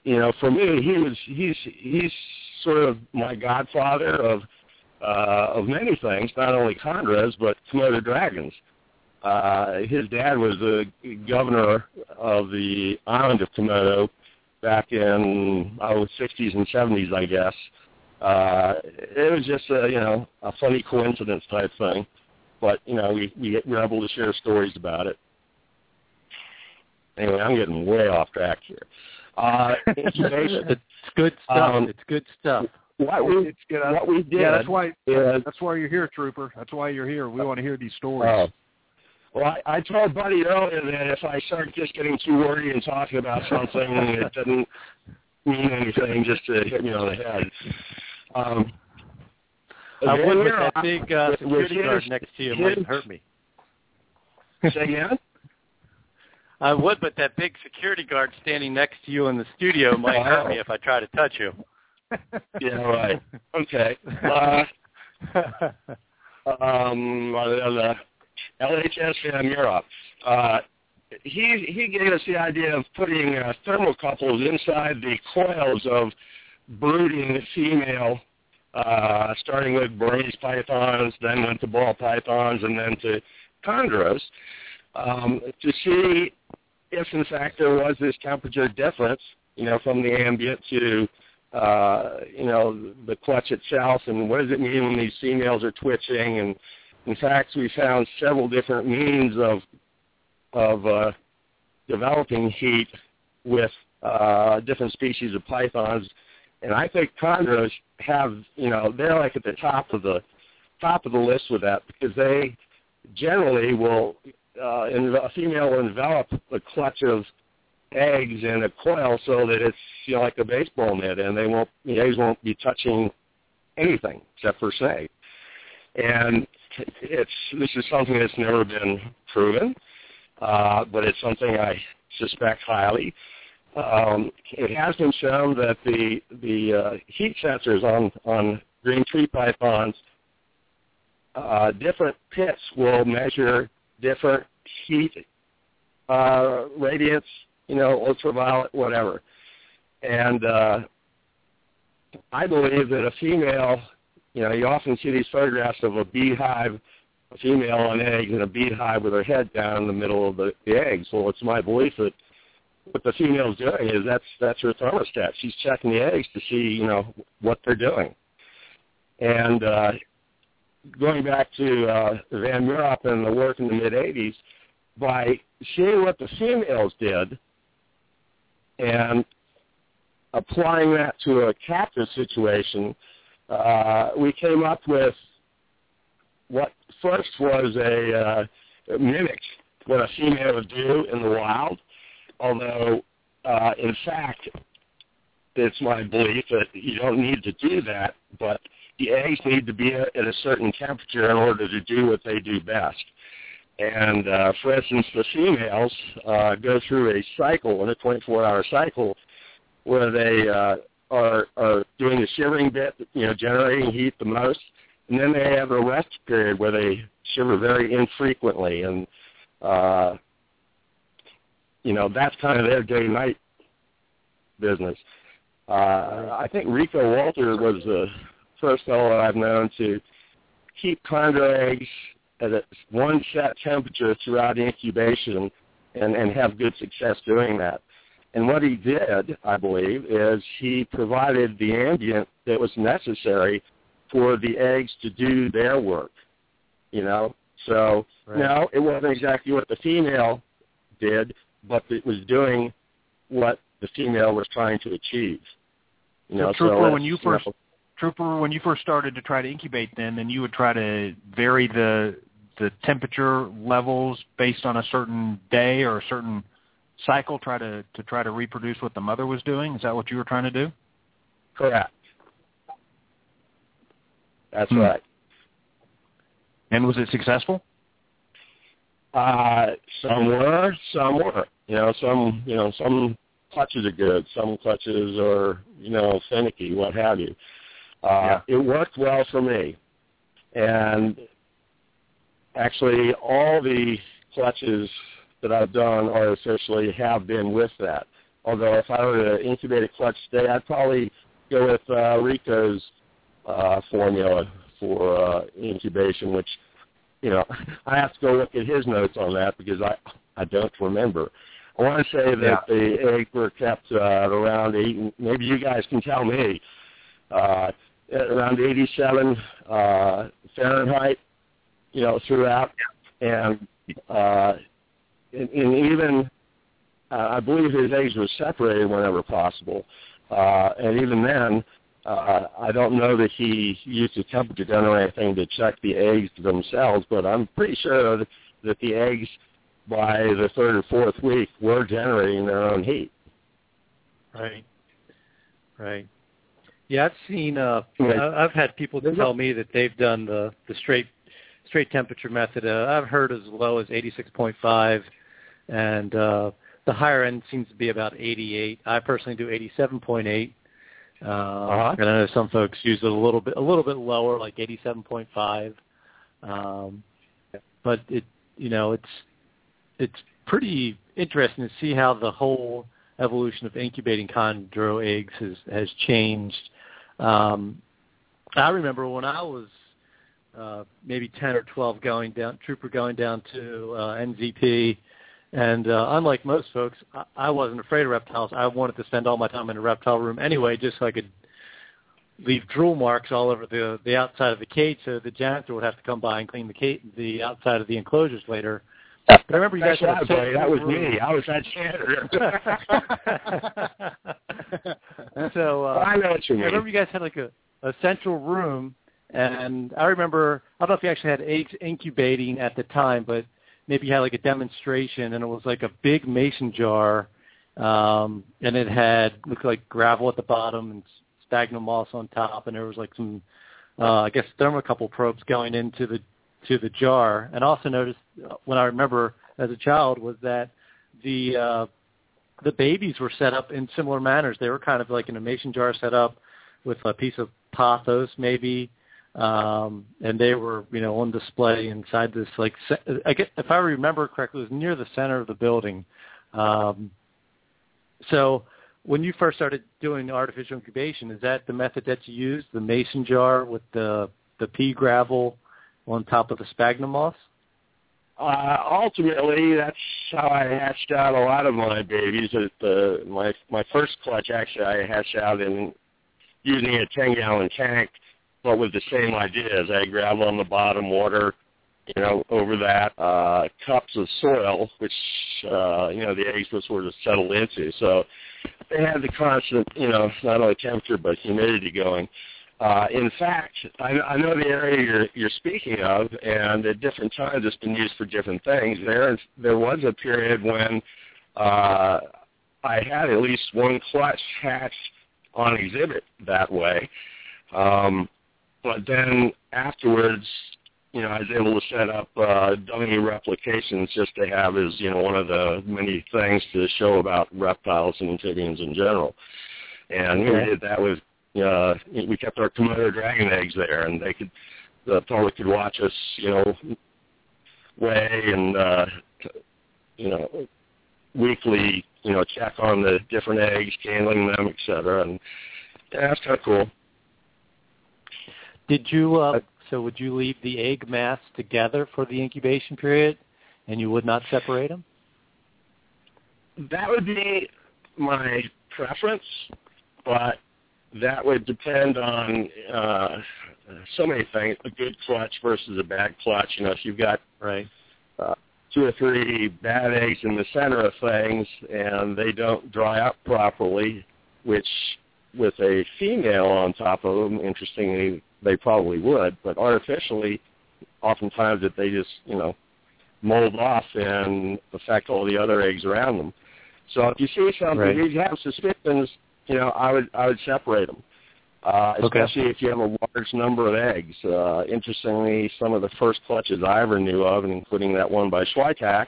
you know, for me, he was he's he's sort of my godfather of uh, of many things, not only chondros but Komodo dragons. Uh, his dad was the governor of the island of Komodo back in oh, 60s and 70s, I guess. Uh, it was just a you know a funny coincidence type thing, but you know we we were able to share stories about it. Anyway, I'm getting way off track here. Uh, it's good stuff. Um, it's good stuff. What we, it's good. what we did. Yeah, that's why. Is, that's why you're here, Trooper. That's why you're here. We want to hear these stories. Well, I, I told Buddy earlier that if I start just getting too wordy and talking about something, it doesn't mean anything just to hit me on the head. Um, I would, but that big uh, security guard next to you might hurt me. Say again? I would, but that big security guard standing next to you in the studio might hurt me if I try to touch you. yeah, right. Okay. Uh, um, uh, LHS Van Mierop. Uh, he he gave us the idea of putting uh, thermocouples inside the coils of brooding female, uh, starting with Burmese pythons, then went to ball pythons, and then to chondros, um, to see if in fact there was this temperature difference, you know, from the ambient to, uh, you know, the clutch itself, and what does it mean when these females are twitching? And in fact, we found several different means of of uh, developing heat with uh, different species of pythons, and I think chondros have, you know, they're like at the top of the top of the list with that because they generally will uh, a female will envelop a clutch of eggs in a coil so that it's you know like a baseball mitt, and they won't the eggs won't be touching anything except for snake. And it's this is something that's never been proven, uh, but it's something I suspect highly. Um, it has been shown that the the uh, heat sensors on on green tree pythons, uh, different pits will measure different heat, uh, radiance, you know, ultraviolet, whatever. And uh, I believe that a female, you know, you often see these photographs of a beehive, a female on eggs, and a beehive with her head down in the middle of the, the eggs. Well, it's my belief that what the female's doing is that's that's her thermostat. She's checking the eggs to see, you know, what they're doing. And uh, going back to uh, Van Mierop and the work in the mid '80s, by seeing what the females did and applying that to a captive situation, uh, we came up with what first was a uh, mimic what a female would do in the wild, although uh, in fact it's my belief that you don't need to do that, but the eggs need to be at a certain temperature in order to do what they do best. And uh, for instance, the females uh, go through a cycle, a 24-hour cycle, where they uh, are, are doing the shivering bit, you know, generating heat the most, and then they have a rest period where they shiver very infrequently, and uh, you know that's kind of their day-night business. Uh, I think Rico Walter was the first fellow I've known to keep chondro eggs at a one set temperature throughout incubation and, and have good success doing that. And what he did, I believe, is he provided the ambient that was necessary for the eggs to do their work. You know, so right. no, it wasn't exactly what the female did, but it was doing what the female was trying to achieve. You know, so Trooper, when you first you know, Trooper, when you first started to try to incubate, then then you would try to vary the the temperature levels based on a certain day or a certain cycle, try to to try to reproduce what the mother was doing. Is that what you were trying to do? Correct. That's hmm. right. And was it successful? Uh, some were, some were. You know, some you know some clutches are good, some clutches are you know finicky, what have you. Uh, yeah. It worked well for me, and actually all the clutches that I've done artificially have been with that. Although if I were to incubate a clutch today, I'd probably go with uh, Rico's uh, formula for uh, incubation, which you know I have to go look at his notes on that because I I don't remember. I want to say that yeah. the eggs were kept uh, at around eight. Maybe you guys can tell me. Uh, around 87 uh, Fahrenheit, you know, throughout, and uh, and, and even uh, I believe his eggs were separated whenever possible, uh, and even then, uh, I don't know that he used a temperature gun or anything to check the eggs themselves, but I'm pretty sure that, that the eggs by the third or fourth week were generating their own heat. Right. Right. Yeah, I've seen. Uh, I've had people tell me that they've done the the straight straight temperature method. Uh, I've heard as low as 86.5, and uh, the higher end seems to be about 88. I personally do 87.8. Uh, uh-huh. And I know some folks use it a little bit a little bit lower, like 87.5. Um, but it, you know, it's it's pretty interesting to see how the whole evolution of incubating chondro eggs has has changed um, I remember when I was uh, maybe 10 or 12 going down, trooper going down to uh, NZP, and uh, unlike most folks, I, I wasn't afraid of reptiles. I wanted to spend all my time in a reptile room anyway, just so I could leave drool marks all over the the outside of the cage, so the janitor would have to come by and clean the cage, the outside of the enclosures later. But I remember you guys That's had a that was room. me. I was that janitor. so uh, I know what you mean. I remember you guys had like a, a central room, and I remember I don't know if you actually had eggs incubating at the time, but maybe had like a demonstration, and it was like a big mason jar, um, and it had looked like gravel at the bottom and sphagnum moss on top, and there was like some, uh, I guess thermocouple probes going into the to the jar. And also noticed uh, when I remember as a child was that the uh, the babies were set up in similar manners. They were kind of like in a mason jar set up with a piece of pothos maybe, um, and they were you know on display inside this like I get, if I remember correctly, it was near the center of the building. Um, so when you first started doing artificial incubation, is that the method that you used, the mason jar with the the pea gravel on top of the sphagnum moss? Uh, ultimately, that's how I hatched out a lot of my babies. At the, my my first clutch, actually, I hatched out in using a 10-gallon tank, but with the same ideas. I gravel on the bottom, water, you know, over that, uh, cups of soil, which, uh, you know, the eggs would sort of settle into. So they had the constant, you know, not only temperature but humidity going. Uh, in fact, I, I know the area you're, you're speaking of, and at different times it's been used for different things. There, there was a period when uh, I had at least one clutch hatched on exhibit that way. Um, but then afterwards, you know, I was able to set up uh, dummy replications just to have as you know one of the many things to show about reptiles and amphibians in general. And we did that with uh, we kept our Komodo dragon eggs there, and they could the public could watch us, you know, weigh and uh, you know weekly, you know, check on the different eggs, handling them, et cetera, and yeah, that's kind of cool. Did you? Uh, so would you leave the egg mass together for the incubation period, and you would not separate them? That would be my preference, but that would depend on uh, so many things. A good clutch versus a bad clutch. You know, if you've got right uh, two or three bad eggs in the center of things and they don't dry up properly, which with a female on top of them, interestingly, they probably would, but artificially, oftentimes that they just, you know, mold off and affect all the other eggs around them. So if you see something, Right. if you have suspicions, you know, I would I would separate them, uh, Okay. especially if you have a large number of eggs. Uh, interestingly, some of the first clutches I ever knew of, and including that one by Switak,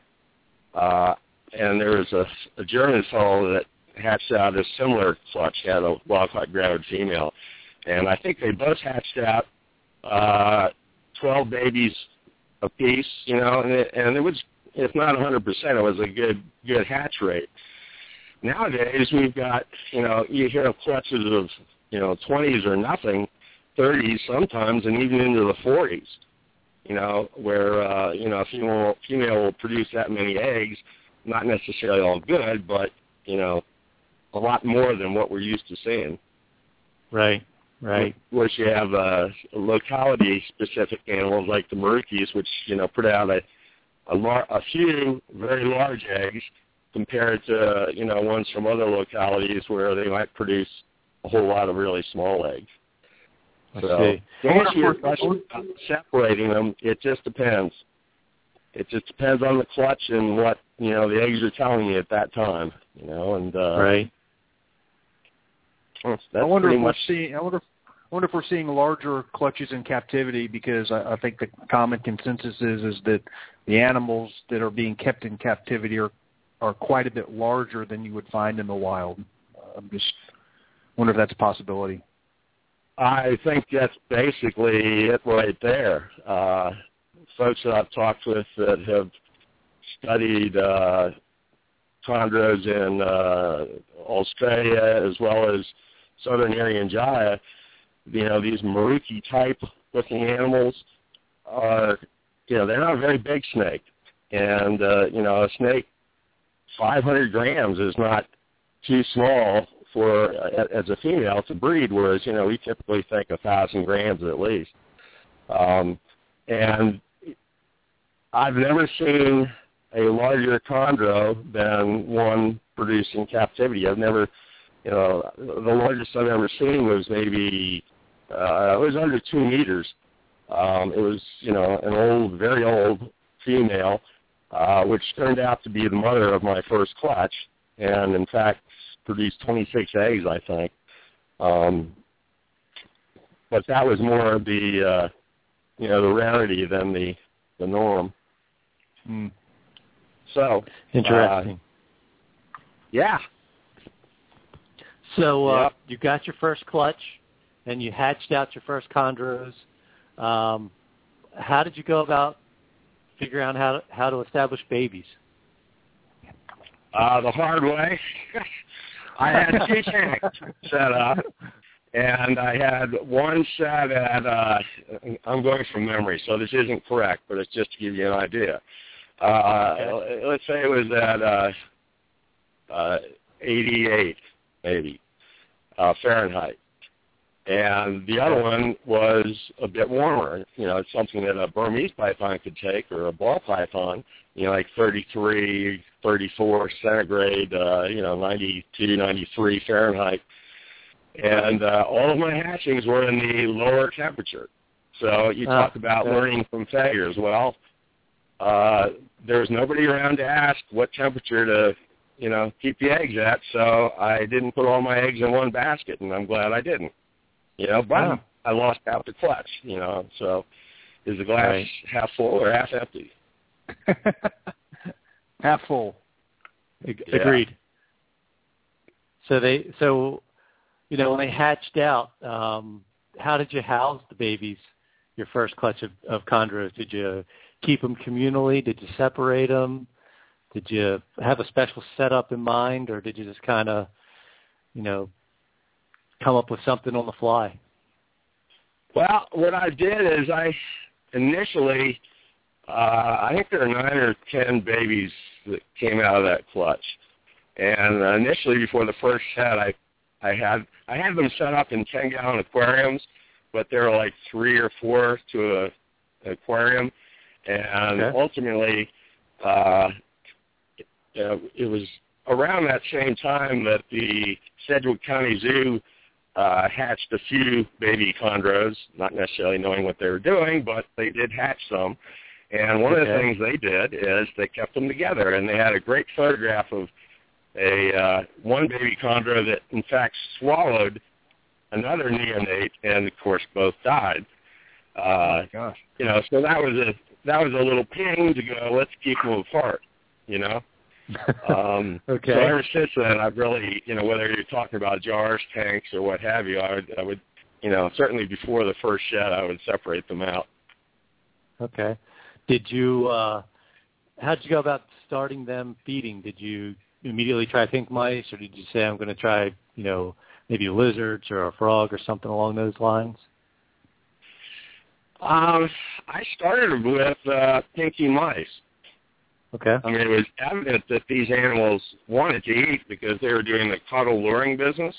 uh, and there was a, a German fellow that hatched out a similar clutch, had a wild-caught gravid female, and I think they both hatched out uh, 12 babies apiece, you know, and it, and it was, if not 100%, it was a good good hatch rate. Nowadays, we've got, you know, you hear of clutches of, you know, 20s or nothing, 30s sometimes, and even into the 40s. You know, where uh, you know a female female will produce that many eggs, not necessarily all good, but you know, a lot more than what we're used to seeing. Right. Right. Whereas you have uh, locality-specific animals like the Meraukes, which you know put out a a, lar- a few very large eggs compared to you know ones from other localities where they might produce a whole lot of really small eggs. I So see. to answer your question about separating them, it just depends. It just depends on the clutch and what you know the eggs are telling you at that time. You know, and uh, Right. That's I wonder if much we're seeing. I wonder. If, I wonder if we're seeing larger clutches in captivity because I, I think the common consensus is is that the animals that are being kept in captivity are are quite a bit larger than you would find in the wild. I'm just wonder if that's a possibility. I think that's basically it right there. Uh, folks that I've talked with that have studied uh, chondros in uh, Australia as well as southern Irian Jaya, you know, these Merauke type looking animals are, you know, they're not a very big snake. And, uh, you know, a snake, 500 grams is not too small for uh, as a female to breed, whereas you know we typically think a thousand grams at least. Um, and I've never seen a larger chondro than one produced in captivity. I've never, you know, the largest I've ever seen was maybe uh, it was under two meters. Um, it was you know an old, very old female, uh, which turned out to be the mother of my first clutch, and in fact produced 26 eggs, I think. Um, but that was more the, uh, you know, the rarity than the the norm. Hmm. So Interesting. yeah, so uh, yeah. you got your first clutch, and you hatched out your first chondros. Um, how did you go about figuring out how to, how to establish babies? uh, the hard way. I had two tanks set up, and I had one set at. Uh, I'm going from memory, so this isn't correct, but it's just to give you an idea. Uh, let's say it was at uh, uh, 88, maybe uh, Fahrenheit, and the other one was a bit warmer. You know, it's something that a Burmese python could take, or a ball python. You know, like 33, 34 centigrade. Uh, you know, 92, 93 Fahrenheit. And uh, all of my hatchings were in the lower temperature. So you Ah, talk about learning from failures. Well, uh, there was nobody around to ask what temperature to, you know, keep the eggs at. So I didn't put all my eggs in one basket, and I'm glad I didn't. You know, but Ah. I lost out the clutch. You know, so is the glass Right. half full or half empty? Half full. Ag- Yeah. Agreed. So they, so, you know, when they hatched out, um, how did you house the babies? Your first clutch of, of chondros. Did you keep them communally? Did you separate them? Did you have a special setup in mind, or did you just kind of, you know, come up with something on the fly? Well, what I did is I initially, uh, I think there are nine or ten babies that came out of that clutch, and uh, initially before the first set, I, I had I had them set up in ten gallon aquariums, but they were like three or four to a an aquarium, and Okay. ultimately, uh, uh, it was around that same time that the Sedgwick County Zoo uh, hatched a few baby chondros, not necessarily knowing what they were doing, but they did hatch some. And one of the things they did is they kept them together, and they had a great photograph of a uh, one baby chondro that in fact swallowed another neonate, and of course both died. Uh, Gosh. you know, so that was a that was a little ping to go. Let's keep them apart. You know. Um, Okay. So ever since then, I've really, you know, whether you're talking about jars, tanks, or what have you, I would, I would, you know, certainly before the first shed, I would separate them out. Okay. Did you uh how did you go about starting them feeding? Did you immediately try pink mice or did you say I'm going to try, you know, maybe lizards or a frog or something along those lines? Um, I started with uh, pinky mice. Okay. I mean, it was evident that these animals wanted to eat because they were doing the caudal luring business.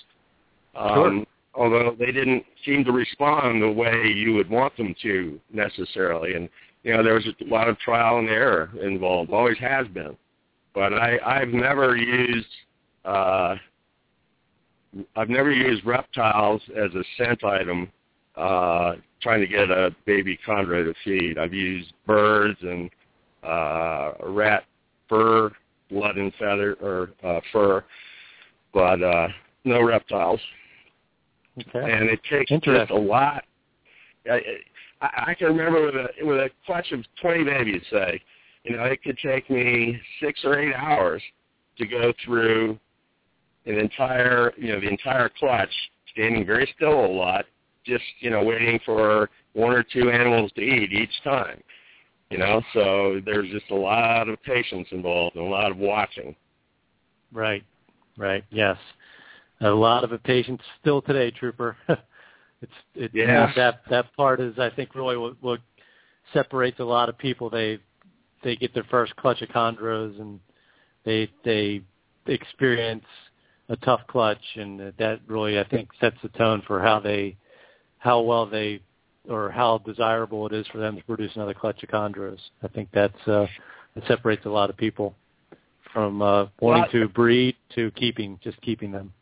Um, Sure. Although they didn't seem to respond the way you would want them to necessarily, and you know there was a lot of trial and error involved. Always has been, but I, I've never used uh, I've never used reptiles as a scent item uh, trying to get a baby chondro to feed. I've used birds and uh, rat fur, blood and feather or uh, fur, but uh, no reptiles. Okay. And it takes just a lot. I, I, I can remember with a with a clutch of twenty babies, say, you know, it could take me six or eight hours to go through an entire, you know, the entire clutch, standing very still a lot, just you know, waiting for one or two animals to eat each time. You know, so there's just a lot of patience involved and a lot of watching. Right. Right. Yes. A lot of patience still today, Trooper. it's it Yeah. that that part is I think really what, what separates a lot of people. They they get their first clutch of chondros and they they experience a tough clutch and that really I think sets the tone for how they how well they or how desirable it is for them to produce another clutch of chondros. I think that's uh it separates a lot of people from uh wanting Well, to breed to keeping just keeping them.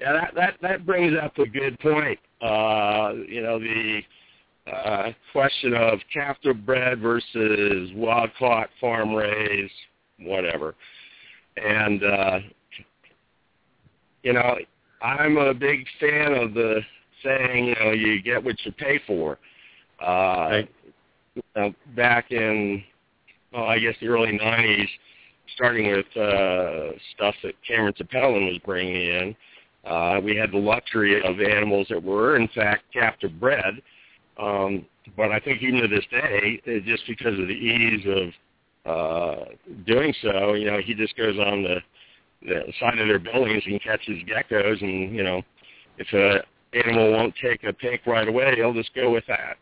Yeah, that that that brings up a good point. Uh, you know, the uh, question of captive bred versus wild caught, farm raised, whatever. And uh, you know, I'm a big fan of the saying, you know, you get what you pay for. Uh, Right. uh, back in, well, I guess the early '90s, starting with uh, stuff that Cameron Tapelin was bringing in. Uh, we had the luxury of animals that were, in fact, captive bred. Um, but I think even to this day, uh, just because of the ease of uh, doing so, you know, he just goes on the, the side of their buildings and catches geckos, and you know, if a animal won't take a pink right away, he'll just go with that.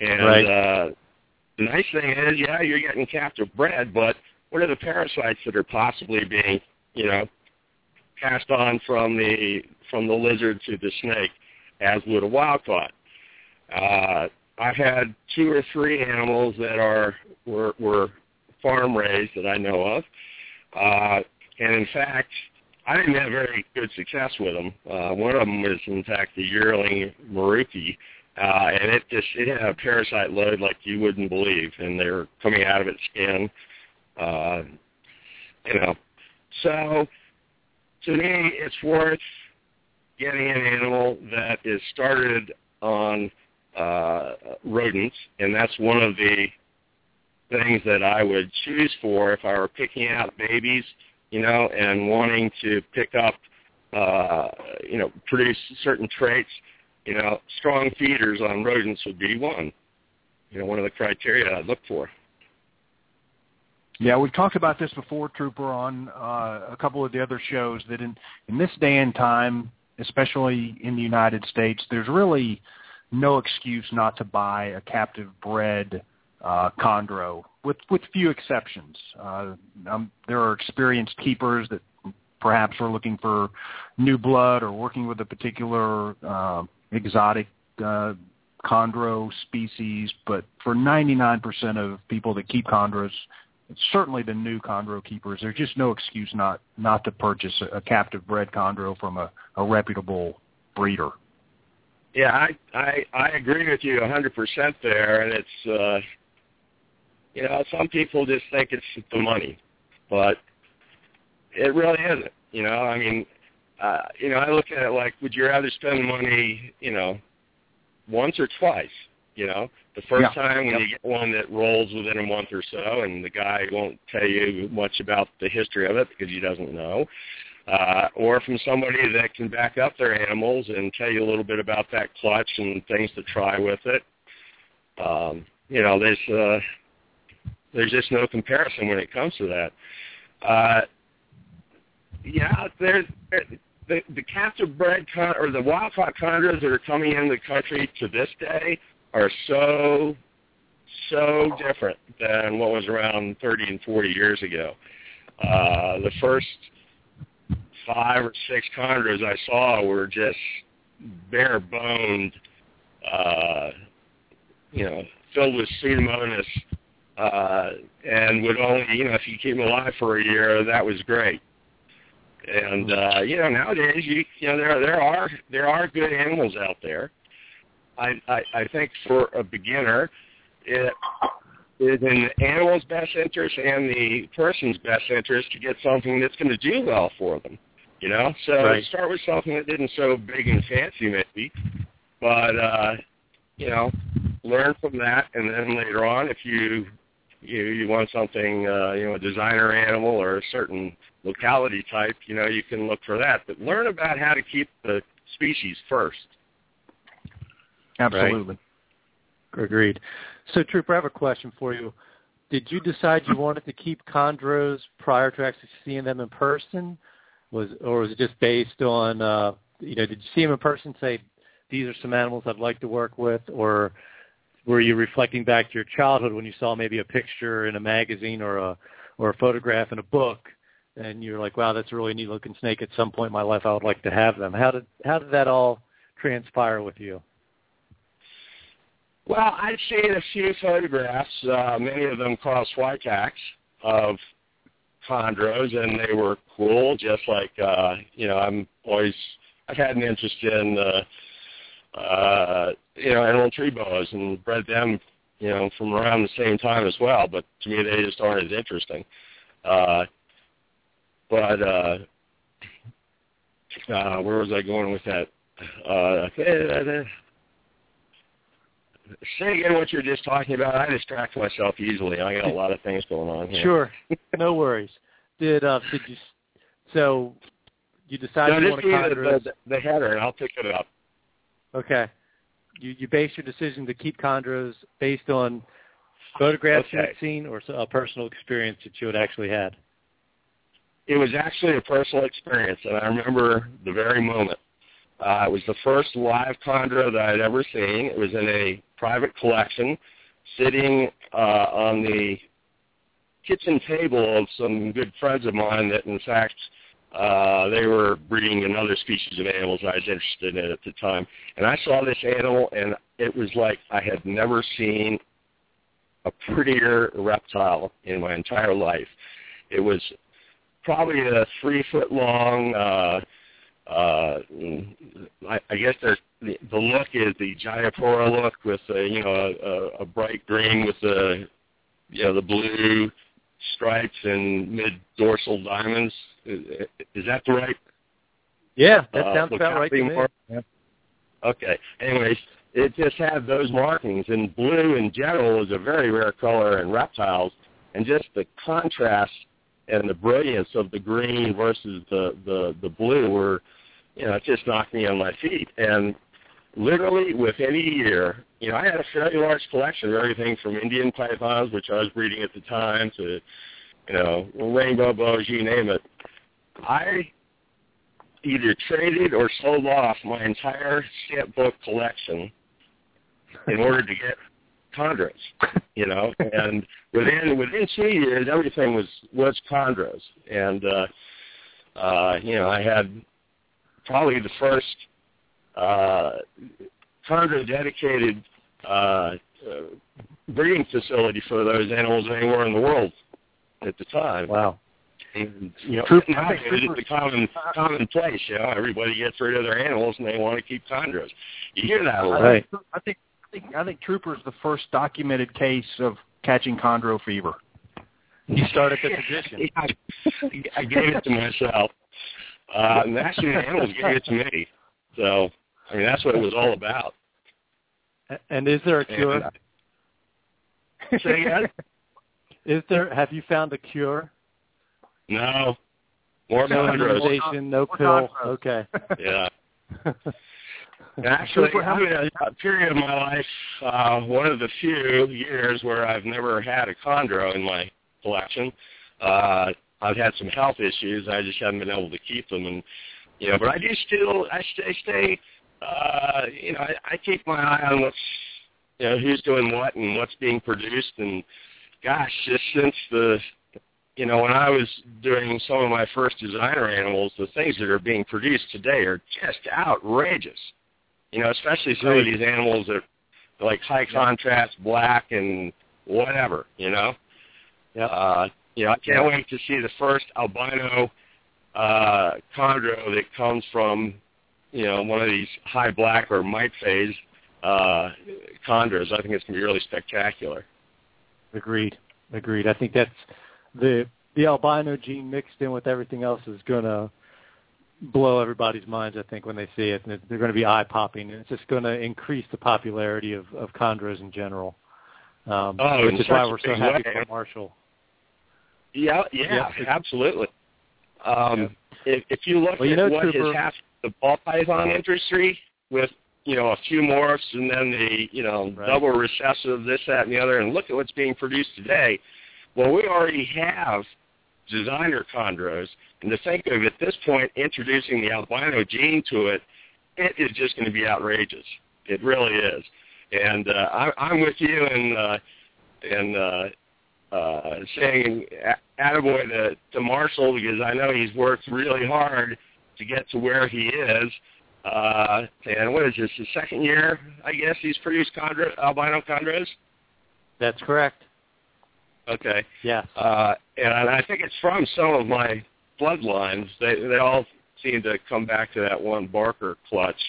And Right. uh, the nice thing is, yeah, you're getting captive bred, but what are the parasites that are possibly being, you know, passed on from the from the lizard to the snake, as would a wild caught. Uh, I've had two or three animals that are were, were farm raised that I know of, uh, and in fact, I didn't have very good success with them. Uh, one of them was in fact the yearling Merauke, uh, and it just it had a parasite load like you wouldn't believe, and they were coming out of its skin. Uh, you know, so to me, it's worth getting an animal that is started on uh, rodents, and that's one of the things that I would choose for if I were picking out babies, you know, and wanting to pick up, uh, you know, produce certain traits. You know, strong feeders on rodents would be one. You know, one of the criteria I'd look for. Yeah, we've talked about this before, Trooper, on uh, a couple of the other shows. That in in this day and time, especially in the United States, there's really no excuse not to buy a captive bred uh, chondro, with with few exceptions. Uh, um, there are experienced keepers that perhaps are looking for new blood or working with a particular uh, exotic uh, chondro species, but for 99% of people that keep chondros, certainly the new chondro keepers, there's just no excuse not not to purchase a, a captive bred chondro from a, a reputable breeder. Yeah, I I I agree with you 100% there, and it's uh, you know some people just think it's the money, but it really isn't. You know, I mean, uh, you know, I look at it like, would you rather spend money, you know, once or twice? You know, the first Yeah. time when Yep. you get one that rolls within a month or so, and the guy won't tell you much about the history of it because he doesn't know, uh, or from somebody that can back up their animals and tell you a little bit about that clutch and things to try with it. Um, you know, there's uh, there's just no comparison when it comes to that. Uh, yeah, there's the the captive bred con- or the wild caught chondros that are coming into the country to this day are so so different than what was around 30 and 40 years ago. Uh, the first five or six chondros I saw were just bare boned, uh, you know, filled with pseudomonas, uh, and would only, you know, if you keep them alive for a year, that was great. And uh, you know, nowadays, you you know, there there are there are good animals out there. I I, I think for a beginner, it is in the animal's best interest and the person's best interest to get something that's going to do well for them. You know, so Right. start with something that isn't so big and fancy, maybe, but uh, you know, learn from that, and then later on, if you you you want something, uh, you know, a designer animal or a certain locality type, you know, you can look for that. But learn about how to keep the species first. Absolutely. Agreed. So, Trooper, I have a question for you. Did you decide you wanted to keep chondros prior to actually seeing them in person? Was or was it just based on uh, you know? Did you see them in person? Say these are some animals I'd like to work with, or were you reflecting back to your childhood when you saw maybe a picture in a magazine or a or a photograph in a book, and you're like, wow, that's a really neat looking snake. At some point in my life, I would like to have them. How did how did that all transpire with you? Well, I've seen a few photographs, uh, many of them Carl Switak's of chondros, and they were cool. Just like uh, you know, I'm always I've had an interest in uh, uh, you know emerald tree boas and bred them you know from around the same time as well. But to me, they just aren't as interesting. Uh, but uh, uh, where was I going with that? Uh, say again what you're just talking about. I distract myself easily. I got a lot of things going on here. Sure, no worries. Did uh, did you? So you No, decided you want to me the, the, the header, and I'll pick it up. Okay. You you based your decision to keep chondros based on photographs you Okay. had seen or a personal experience that you had actually had. It was actually a personal experience, and I remember the very moment. Uh, it was the first live chondro that I'd ever seen. It was in a private collection, sitting uh, on the kitchen table of some good friends of mine that, in fact, uh, they were breeding another species of animals I was interested in at the time. And I saw this animal, and it was like I had never seen a prettier reptile in my entire life. It was probably a three foot long. Uh, uh, I, I guess there's the, the look is the Jayapura look with a, you know a, a, a bright green with the you know the blue stripes and mid dorsal diamonds. Is, is that the right? Yeah, that uh, sounds about right to me. mark? Okay. Anyways, it just had those markings. And blue in general is a very rare color in reptiles, and just the contrast and the brilliance of the green versus the the the blue were, you know, it just knocked me on my feet. And literally within a year, you know, I had a fairly large collection of everything from Indian pythons, which I was breeding at the time, to you know, rainbow boas, you name it. I either traded or sold off my entire stamp book collection in order to get chondros, you know, and within within two years everything was was chondros, and uh, uh, you know I had probably the first uh, chondro dedicated uh, uh, breeding facility for those animals anywhere in the world at the time. Wow. And, you know, Troop, now it's a common common place. You know, everybody gets rid of their animals and they want to keep chondros. You hear that a lot. Right. I think I think I think Trooper's the first documented case of catching chondro fever. He started the tradition. I, I gave it to myself. Uh, and actually, the animals gave it to me. So, I mean, that's what it was all about. And is there a cure? And, uh, say again? Is there? Have you found a cure? No. More no chondros. no pill. Okay. Yeah. Actually, I'm in a, a period of my life, uh, one of the few years where I've never had a chondro in my collection. Uh, I've had some health issues. I just haven't been able to keep them, and you know. But I do still. I stay. stay uh, you know, I, I keep my eye on what's, you know, who's doing what and what's being produced. And gosh, just since the, you know, when I was doing some of my first designer animals, the things that are being produced today are just outrageous. You know, especially some of these animals that are like high contrast, black, and whatever. You know. Yeah. Uh, you know, I can't wait to see the first albino uh, chondro that comes from, you know, one of these high black or mite phase uh, chondros. I think it's going to be really spectacular. Agreed. Agreed. I think that's the the albino gene mixed in with everything else is going to blow everybody's minds, I think, when they see it. And they're going to be eye-popping, and it's just going to increase the popularity of, of chondros in general, um, oh, which is why we're so happy way. for Marshall. Yeah, yeah, yeah. absolutely. Um, yeah. If, if you look well, you at know, what Trooper, happened to the ball python industry with, you know, a few morphs and then the, you know, right. double recessive, this, that, and the other, and look at what's being produced today. Well, we already have designer chondros, and to think of at this point introducing the albino gene to it, it is just going to be outrageous. It really is. And uh, I, I'm with you in uh, in uh, uh, saying attaboy to, to Marshall because I know he's worked really hard to get to where he is. Uh, and what is this, the second year, I guess, he's produced chondro, albino chondros? That's correct. Okay. Yes. Uh, and I think it's from some of my bloodlines. They they all seem to come back to that one Barker clutch,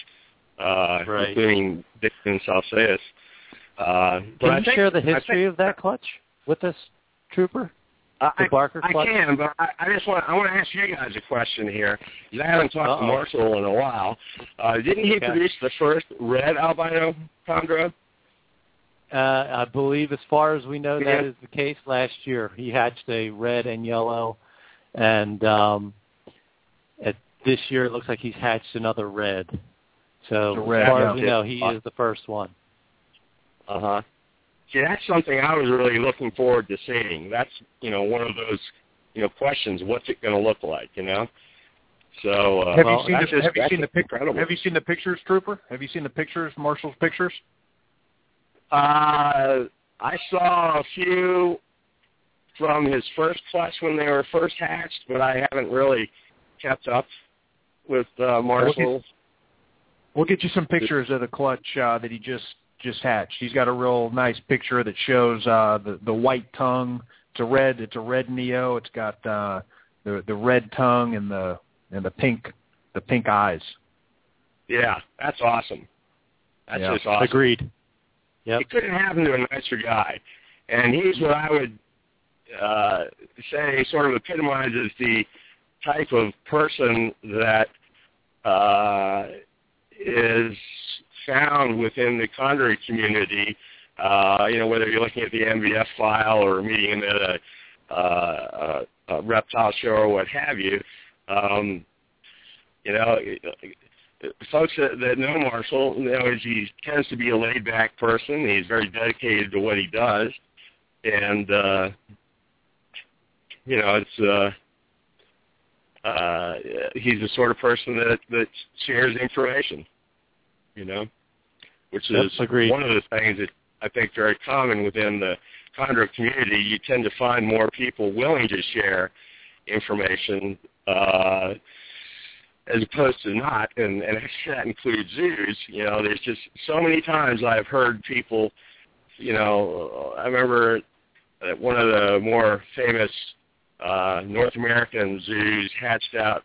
uh, right. including Dick and Salceus. Uh, Can I you think, share the history think, of that clutch with us, Trooper? Uh, the I, Barker clutch? I can, but I, I just want I want to ask you guys a question here. I haven't talked Uh-oh. to Marshall in a while. Uh, didn't he Okay. produce the first red albino chondro? Uh, I believe, as far as we know, Yeah. that is the case. Last year, he hatched a red and yellow, and um, at this year, it looks like he's hatched another red. So, The as far yeah. as we know, he is the first one. Uh huh. See, that's something I was really looking forward to seeing. That's you know one of those you know questions. What's it going to look like? You know. So uh, Have well, you seen the just- Have you seen the pic- incredible. Have you seen the pictures, Trooper? Have you seen the pictures, Marshall's pictures? Uh, I saw a few from his first clutch when they were first hatched, but I haven't really kept up with uh, Marshall. We'll get you some pictures of the clutch uh, that he just just hatched. He's got a real nice picture that shows uh, the the white tongue. It's a red. It's a red neo. It's got uh, the the red tongue and the and the pink the pink eyes. Yeah, that's awesome. That's Yeah. just awesome. Agreed. Yep. It couldn't happen to a nicer guy. And he's what I would uh, say sort of epitomizes the type of person that uh, is found within the chondroid community, uh, you know, whether you're looking at the MVF file or meeting at a, uh, a, a reptile show or what have you, um, you know, folks that, that know Marshall, you know, he tends to be a laid-back person. He's very dedicated to what he does, and uh, you know, it's uh, uh, he's the sort of person that that shares information, you know, which Yep, is agreed. one of the things that I think very common within the chondro community. You tend to find more people willing to share information uh, as opposed to not, and, and that includes zoos. You know, there's just so many times I've heard people, you know, I remember at one of the more famous uh, North American zoos hatched out.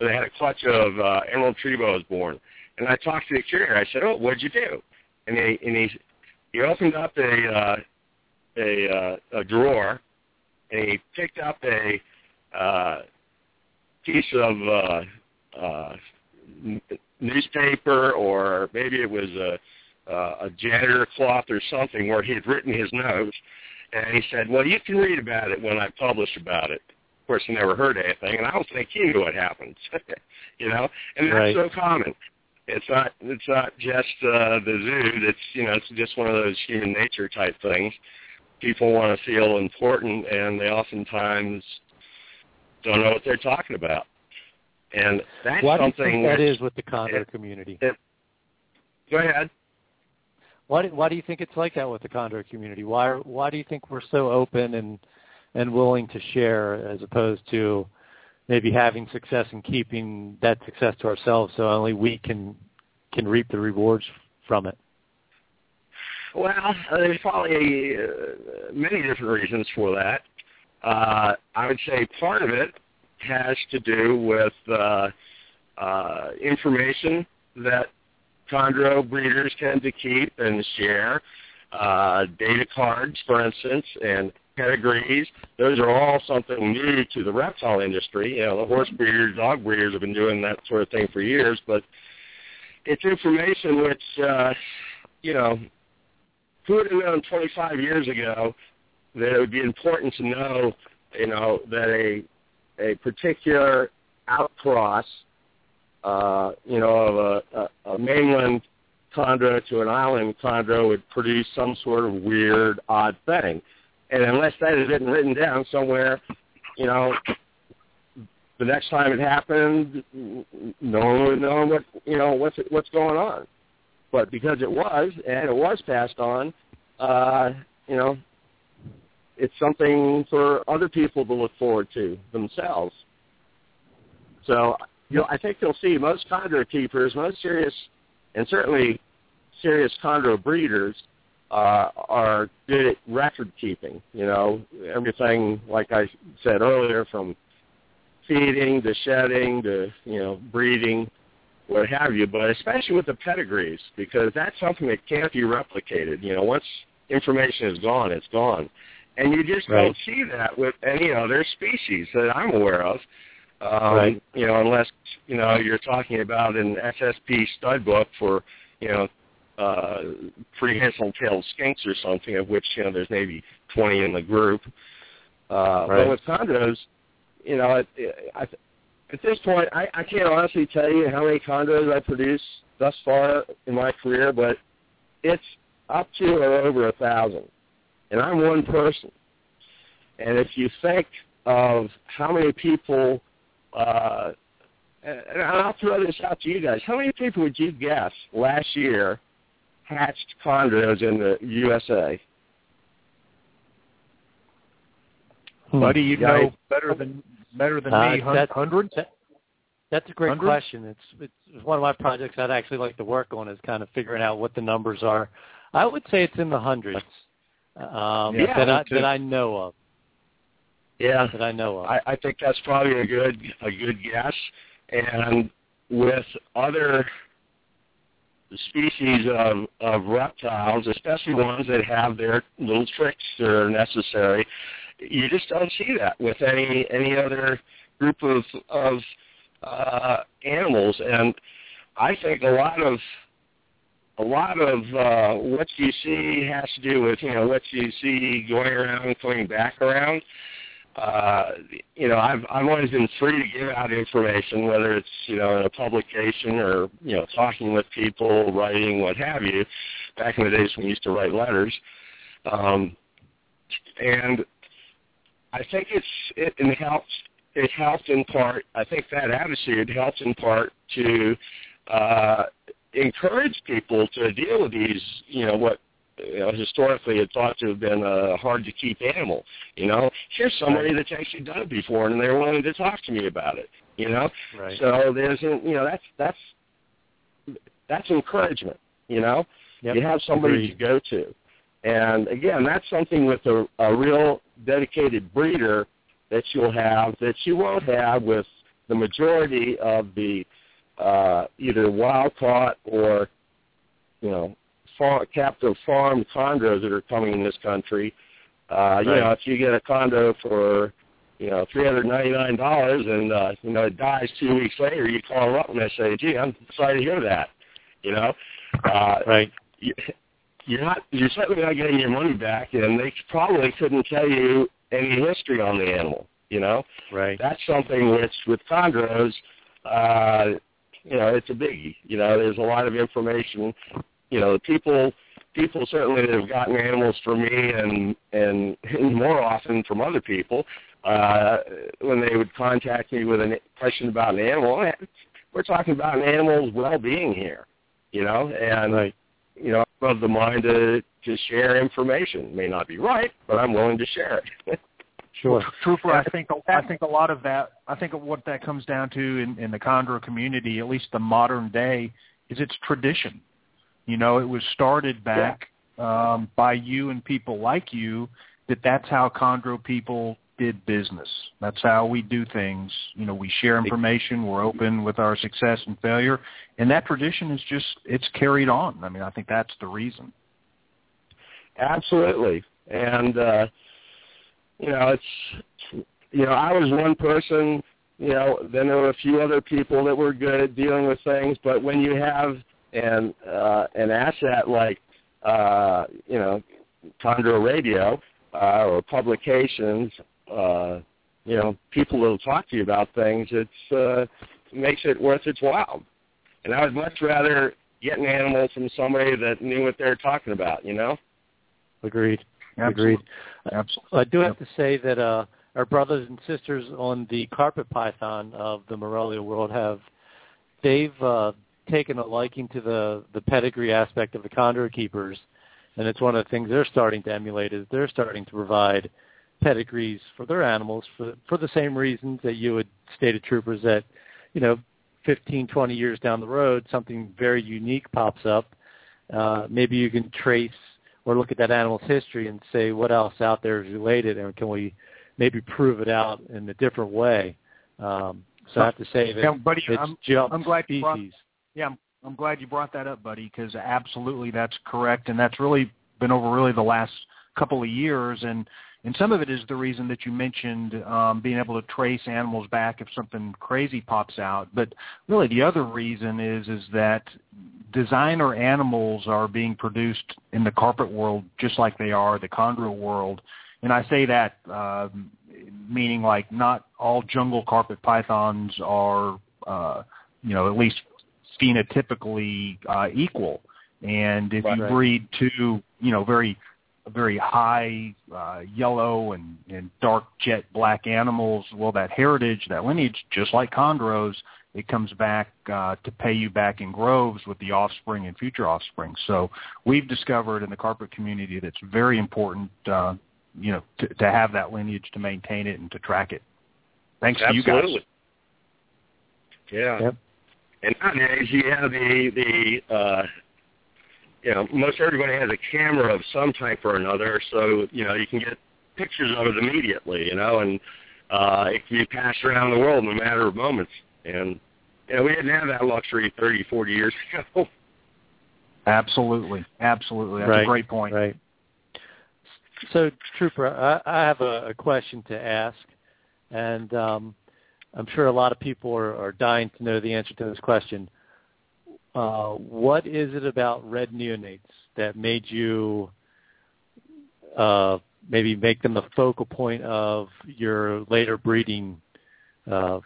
They had a clutch of uh, emerald tree boas born, and I talked to the curator. I said, "Oh, what'd you do?" And he and he he opened up a uh, a uh, a drawer, and he picked up a uh, piece of uh, uh, n- newspaper, or maybe it was a uh, a janitor cloth or something where he had written his notes, and he said, "Well, you can read about it when I publish about it." Of course, I never heard anything, and I don't think he knew what happened. you know, and that's Right. so common. It's not it's not just uh, the zoo. It's you know it's just one of those human nature type things. People want to feel important, and they oftentimes don't know what they're talking about. And that's Why do you something think that is with the chondro it- community? Go ahead. Why do, why do you think it's like that with the chondro community? Why why do you think we're so open and and willing to share as opposed to maybe having success and keeping that success to ourselves so only we can can reap the rewards from it? Well, uh, there's probably uh, many different reasons for that. Uh, I would say part of it has to do with uh, uh, information that chondro breeders tend to keep and share. Uh, data cards, for instance, and pedigrees. Those are all something new to the reptile industry. You know, the horse breeders, dog breeders have been doing that sort of thing for years, but it's information which, uh, you know, who would have known 25 years ago that it would be important to know, you know, that a a particular outcross, uh, you know, of a, a, a mainland chondro to an island chondro would produce some sort of weird, odd thing. And unless that had been written down somewhere, you know, the next time it happened, no one would know what you know what's what's going on. But because it was and it was passed on, uh, you know, it's something for other people to look forward to themselves. So, you I think you'll see most chondro keepers, most serious, and certainly serious chondro breeders, uh, are good at record keeping. You know, everything like I said earlier, from feeding to shedding to you know breeding, what have you. But especially with the pedigrees, because that's something that can't be replicated. You know, once information is gone, it's gone, and you just Right. don't see that with any other species that I'm aware of. Um, Right. You know, unless you know you're talking about an SSP stud book for you know uh, prehensile-tailed skinks or something, of which you know there's maybe 20 in the group. Uh, Right. But with chondros, you know, it, it, I, at this point, I, I can't honestly tell you how many chondros I produced thus far in my career, but it's up to or over a thousand, and I'm one person. And if you think of how many people, uh, and I'll throw this out to you guys, how many people would you guess last year hatched chondros in the USA? Hmm. Buddy, you know better than better than Uh, me. That- hundreds. that- That's a great Hundreds? question. It's it's one of my projects I'd actually like to work on is kind of figuring out what the numbers are. I would say it's in the hundreds um, Yeah, that I that I know of. Yeah, That I know of. I, I think that's probably a good a good guess. And with other species of, of reptiles, especially ones that have their little tricks that are necessary, you just don't see that with any any other group of of uh, animals. And I think a lot of a lot of uh, what you see has to do with you know what you see going around coming back around. Uh, you know, I've I've always been free to give out information, whether it's you know in a publication or you know talking with people, writing, what have you. Back in the days when we used to write letters, um, and I think it's it, it helps. It helped in part. I think that attitude helps in part to uh, encourage people to deal with these, you know, what you know, historically had thought to have been a hard to keep animal. You know, here's somebody that's actually done it before, and they're willing to talk to me about it. You know, right. so there's, you know, that's that's that's encouragement. You know, yep. you have somebody Agreed. to go to, and again, that's something with a, a real dedicated breeder that you'll have that you won't have with the majority of the uh, either wild caught or you know far, captive farm chondros that are coming in this country. Uh, you know, if you get a chondro for you know three hundred ninety nine dollars and uh, you know it dies two weeks later, you call them up and they say, "Gee, I'm sorry to hear that." You know, uh, Right. you, you're not you're certainly not getting your money back, and they probably couldn't tell you any history on the animal. You know, Right. that's something which with chondros, uh, you know, it's a biggie. You know, there's a lot of information. You know, people people certainly that have gotten animals from me and and, and more often from other people uh, when they would contact me with a question about an animal. We're talking about an animal's well-being here. You know, and Right. you know, I'm of the mind to to share information. May not be right, but I'm willing to share it. Sure. Trooper, I think I think a lot of that I think what that comes down to in, in the chondro community, at least the modern day, is its tradition. You know, it was started back um, by you and people like you that that's how chondro people did business. That's how we do things. You know, we share information, we're open with our success and failure, and that tradition is just it's carried on. I mean, I think that's the reason. Absolutely. And uh you know, it's you know, I was one person, you know, then there were a few other people that were good at dealing with things, but when you have an uh an asset like uh, you know, Chondro Radio, uh or publications, uh you know, people that'll talk to you about things, it's uh makes it worth its while. And I would much rather get an animal from somebody that knew what they were talking about, you know? Agreed. Agreed. Absolutely. I do have to say that uh, our brothers and sisters on the carpet python of the Morelia world have they've uh, taken a liking to the the pedigree aspect of the chondro keepers, and it's one of the things they're starting to emulate is they're starting to provide pedigrees for their animals for for the same reasons that you had stated, troopers that you know 15, 20 years down the road something very unique pops up. Uh, maybe you can trace or look at that animal's history and say what else out there is related, and can we maybe prove it out in a different way? Um, so I have to say that Yeah, buddy, it's I'm- I'm glad you brought- species. Yeah, I'm, I'm glad you brought that up, buddy, because absolutely that's correct, and that's really been over really the last couple of years, and and some of it is the reason that you mentioned um, being able to trace animals back if something crazy pops out. But really, the other reason is is that designer animals are being produced in the carpet world just like they are the chondro world, and I say that um, meaning like not all jungle carpet pythons are. Uh, you know, at least phenotypically uh, equal. And if Right. you breed two, you know, very very high uh, yellow and, and dark jet black animals, well, that heritage, that lineage, just like chondros, it comes back uh, to pay you back in groves with the offspring and future offspring. So we've discovered in the carpet community that it's very important, uh, you know, to, to have that lineage to maintain it and to track it. Thanks to you guys. Absolutely. Yeah. Yep. And nowadays you have the the uh you know, most everybody has a camera of some type or another, so, you know, you can get pictures of it immediately, you know, and uh it can be passed around the world in a matter of moments. And you know, we didn't have that luxury thirty, forty years ago. Absolutely, absolutely. That's right, a great point. Right. So, Trooper, I, I have a, a question to ask, and um, I'm sure a lot of people are, are dying to know the answer to this question. Uh, what is it about red neonates that made you uh, maybe make them the focal point of your later breeding uh,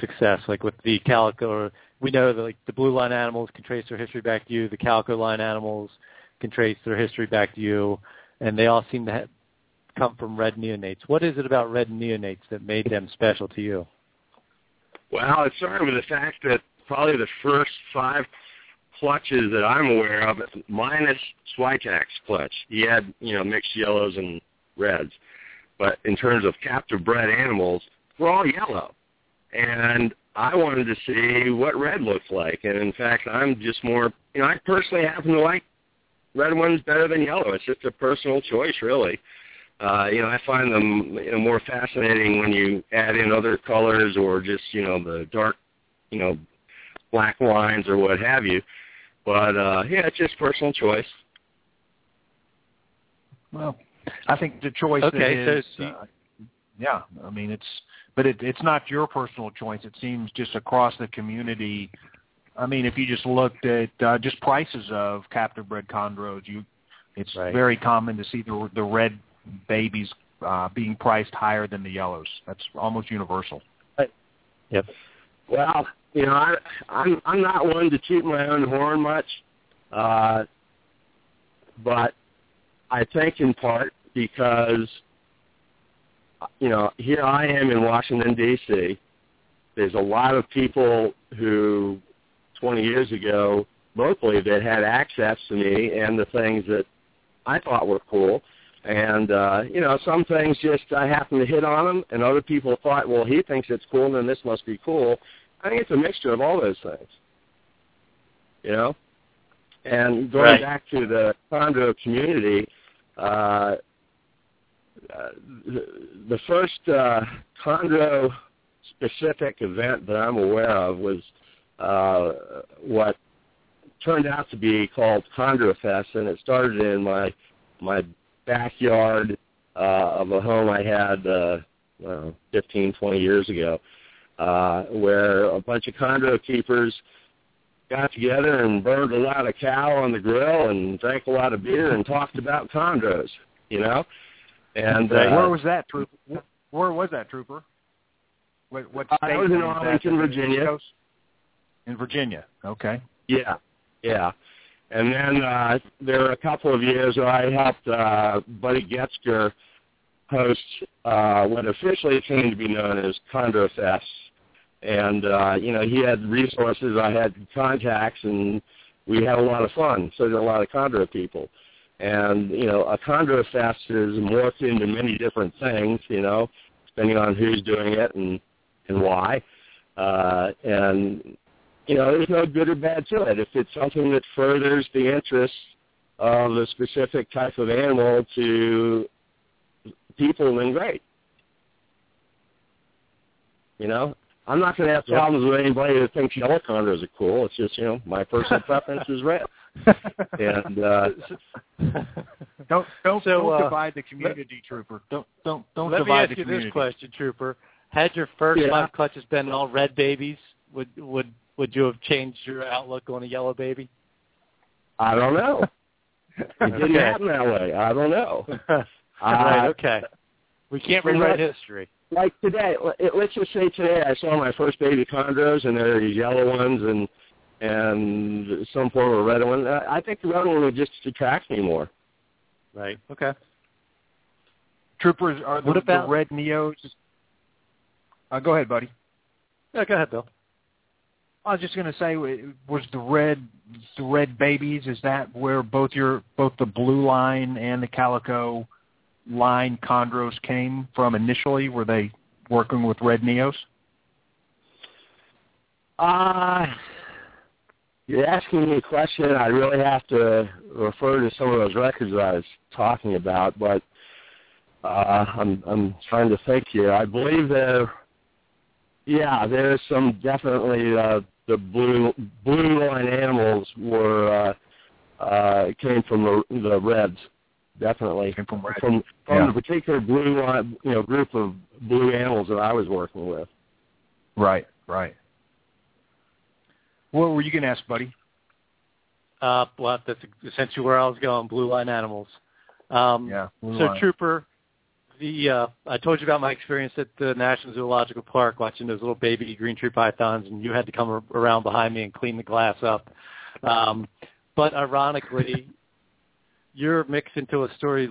success? Like with the calico, we know that like the blue line animals can trace their history back to you. The calico line animals can trace their history back to you, and they all seem to have, come from red neonates. What is it about red neonates that made them special to you? Well, it started with the fact that probably the first five clutches that I'm aware of, minus Switak's clutch, he had you know mixed yellows and reds, but in terms of captive bred animals, we're all yellow, and I wanted to see what red looks like, and in fact, I'm just more you know I personally happen to like red ones better than yellow. It's just a personal choice, really. Uh, you know, I find them you know, more fascinating when you add in other colors or just you know the dark, you know, black lines or what have you. But uh, yeah, it's just personal choice. Well, I think the choice okay, is, so uh, yeah. I mean, it's but it, it's not your personal choice. It seems just across the community. I mean, if you just looked at uh, just prices of captive bred chondros, you it's Right. very common to see the the red babies uh, being priced higher than the yellows. That's almost universal. Yep. Well, you know, I, I'm I'm not one to toot my own horn much, uh, but I think in part because you know here I am in Washington D.C. There's a lot of people who 20 years ago locally that had access to me and the things that I thought were cool. And uh, you know, some things just I happen to hit on them, and other people thought, well, he thinks it's cool, then this must be cool. I think it's a mixture of all those things. You know, and going Right. back to the chondro community, uh, uh, the, the first uh, chondro specific event that I'm aware of was uh, what turned out to be called Chondro Fest, and it started in my my backyard uh, of a home I had uh, well, 15, 20 years ago, uh, where a bunch of chondro keepers got together and burned a lot of cow on the grill and drank a lot of beer and talked about chondros, you know. And uh, where was that trooper? Where was that trooper? What, what state? I was in? Arlington, Virginia. In Virginia. Okay. Yeah, yeah. And then uh, there were a couple of years where I helped uh, Buddy Getzker host uh, what officially came to be known as Chondro Fest. And, uh, you know, he had resources, I had contacts, and we had a lot of fun. So did a lot of chondro people. And, you know, a chondro fest is morphed into many different things, you know, depending on who's doing it and, and why. Uh, and you know, there's no good or bad to it. If it's something that furthers the interests of the specific type of animal to people, then great. You know, I'm not going to have Yep. problems with anybody that thinks yellow chondros are cool. It's just, you know, my personal preference is red. And uh, don't don't, So, don't uh, divide the community, trooper. Don't don't don't Let me divide ask the you community. this question, Trooper. Had your first Yeah. five clutches been all red babies, would would would you have changed your outlook on a yellow baby? I don't know. It didn't Okay. happen that way. I don't know. right. Uh, Okay. We can't rewrite history. Like today, let- let's just say today I saw my first baby chondros, and they're these yellow ones and and some form of red one. I I think the red one would just attract me more. Right. Okay. Troopers are the, What about- the red neos. Uh, go ahead, buddy. Yeah, go ahead, Bill. I was just going to say, was the red the red babies? Is that where both your both the blue line and the calico line chondros came from initially? Were they working with red neos? Uh, you're asking me a question. I really have to refer to some of those records I was talking about, but uh, I'm I'm trying to think here. I believe there, yeah, there's some definitely uh, the blue blue line animals were uh, uh, came from the the reds, definitely Came from red. from from Yeah. the particular blue line, you know, group of blue animals that I was working with. Right, right. What were you going to ask, buddy? Uh, well, that's essentially where I was going. Blue line animals. Um, yeah. So, line. Trooper, the uh, I told you about my experience at the National Zoological Park watching those little baby green tree pythons, and you had to come around behind me and clean the glass up. Um, but ironically, you're mixed into a story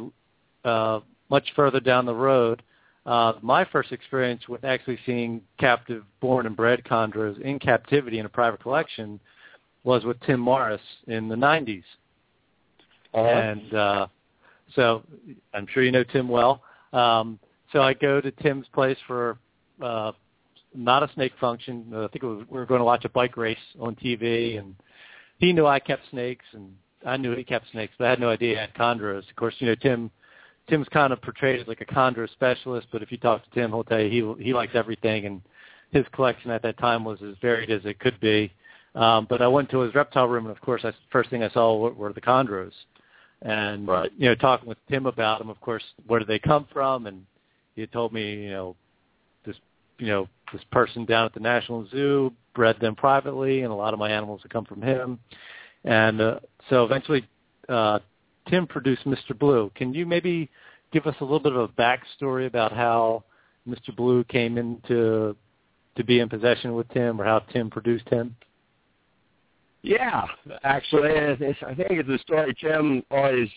uh, much further down the road. Uh, my first experience with actually seeing captive born and bred chondros in captivity in a private collection was with Tim Morris in the 90s. Uh-huh. And uh, so I'm sure you know Tim well. Um, so I go to Tim's place for uh, not a snake function. I think it was, we were going to watch a bike race on TV, and he knew I kept snakes, and I knew he kept snakes, but I had no idea he had chondros. Of course, you know Tim. Tim's kind of portrayed as like a chondro specialist, but if you talk to Tim, he'll tell you he he likes everything, and his collection at that time was as varied as it could be. Um, but I went to his reptile room, and of course, I, first thing I saw were, were the chondros. And Right. you know, talking with Tim about them, of course, where do they come from? And he had told me, you know, this, you know, this person down at the National Zoo bred them privately, and a lot of my animals have come from him. And uh, so eventually, uh, Tim produced Mr. Blue. Can you maybe give us a little bit of a backstory about how Mr. Blue came into to be in possession with Tim, or how Tim produced him? Yeah, actually, it's, I think it's a story Tim always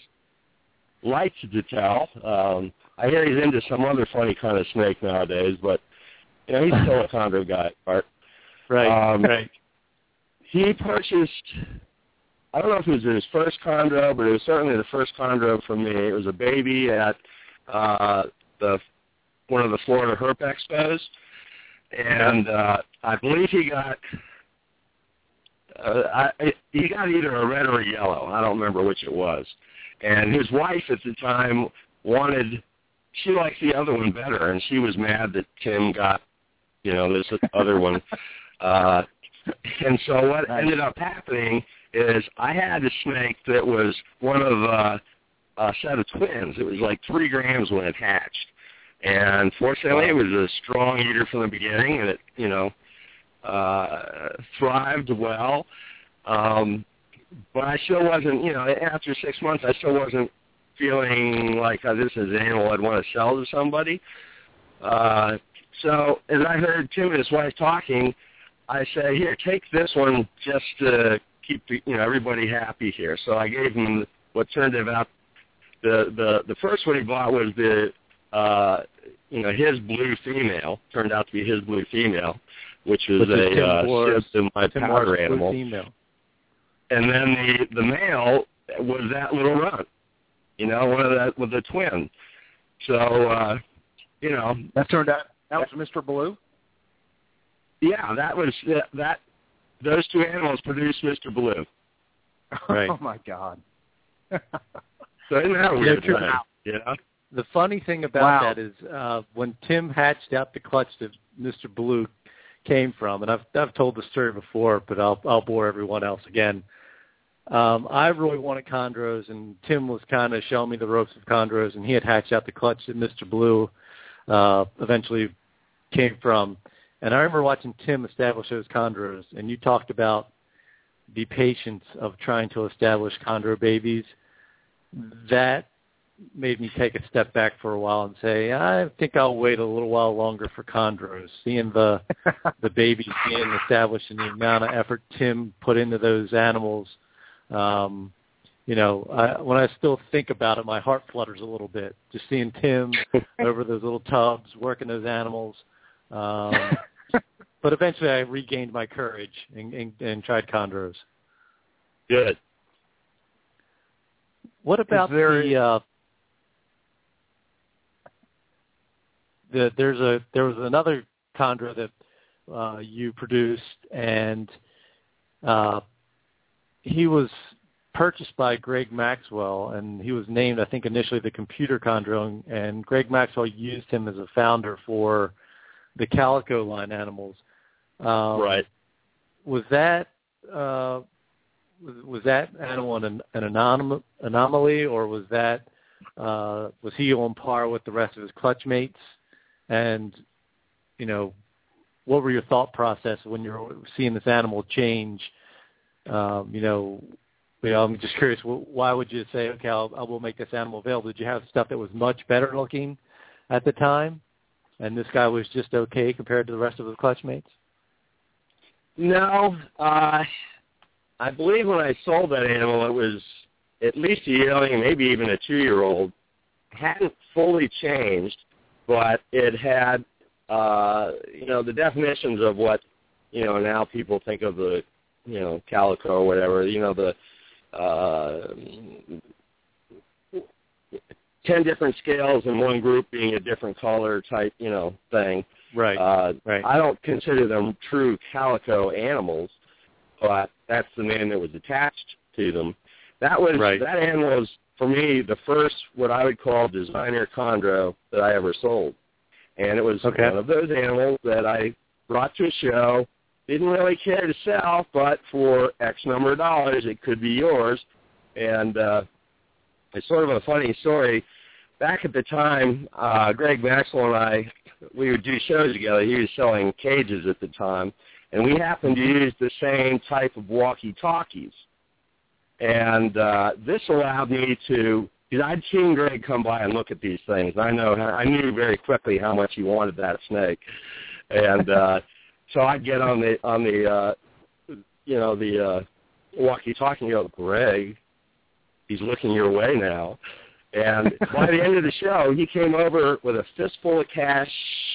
likes to tell. Um, I hear he's into some other funny kind of snake nowadays, but you know he's still a chondro guy, Bart. Right, Um, right. He purchased. I don't know if it was his first chondro, but it was certainly the first chondro for me. It was a baby at uh, the one of the Florida Herp Expos, and uh, I believe he got uh, I, he got either a red or a yellow. I don't remember which it was. And his wife at the time wanted, she liked the other one better, and she was mad that Tim got, you know, this other one. Uh, and so what ended up happening is I had a snake that was one of uh, a set of twins. It was like three grams when it hatched. And fortunately, it was a strong eater from the beginning, and it, you know, uh, thrived well. Um, but I still wasn't, you know, after six months, I still wasn't feeling like oh, this is an animal I'd want to sell to somebody. Uh, so as I heard Tim and his wife talking, I said, here, take this one just to keep the, you know everybody happy here. So I gave him what turned out the the the first one he bought was the uh, you know his blue female turned out to be his blue female, which was Which is a Tim uh, Moore's- sib to my Tim powder Morris, blue animal, female. and then the the male was that little runt, you know, one of that with the twin. So uh, you know, That turned out that was Mr. Blue. yeah, that was that, that those two animals produced Mr. Blue. Right. oh my God. So isn't that a weird? true. thing, You? The funny thing about Wow. that is uh, when Tim hatched out the clutch that Mr. Blue came from, and I've I've told the story before, but I'll I'll bore everyone else again. Um, I really wanted chondros, and Tim was kind of showing me the ropes of chondros, and he had hatched out the clutch that Mr. Blue uh, eventually came from. And I remember watching Tim establish those chondros, and you talked about the patience of trying to establish chondro babies. That made me take a step back for a while and say, I think I'll wait a little while longer for chondros. Seeing the the babies being established and the amount of effort Tim put into those animals, um, you know, I, when I still think about it, my heart flutters a little bit. Just seeing Tim over those little tubs working those animals. Um, but eventually, I regained my courage and, and, and tried chondros. Good. What about there- the uh the there's a there was another chondro that uh you produced and uh he was purchased by Greg Maxwell and he was named I think initially the computer chondro and, and Greg Maxwell used him as a founder for the calico line animals. Um, right. was that uh, was, that animal an, an anom- anomaly, or was that uh, was he on par with the rest of his clutch mates? And you know, what were your thought process when you're seeing this animal change? Um, you know, you know, I'm just curious. Why would you say, okay, I'll, I will make this animal available? Did you have stuff that was much better looking at the time, and this guy was just okay compared to the rest of the clutch mates? No, uh, I believe when I sold that animal, it was at least a yearling, maybe even a two-year-old. Hadn't fully changed, but it had, uh, you know, the definitions of what, you know, now people think of the, you know, calico or whatever. You know, the uh, ten different scales in one group being a different color type, you know, thing. Right. Uh, right. I don't consider them true calico animals, but that's the name that was attached to them. That was right. that animal was for me the first what I would call designer chondro that I ever sold, and it was okay. one of those animals that I brought to a show. Didn't really care to sell, but for X number of dollars, it could be yours. And uh, it's sort of a funny story. Back at the time, uh, Greg Maxwell and I we would do shows together. He was selling cages at the time, and we happened to use the same type of walkie-talkies. And uh, this allowed me to, because I'd seen Greg come by and look at these things. I know, I knew very quickly how much he wanted that snake, and uh, so I'd get on the on the, uh, you know, the uh, walkie-talkie and go, Greg, he's looking your way now. And by the end of the show, he came over with a fistful of cash,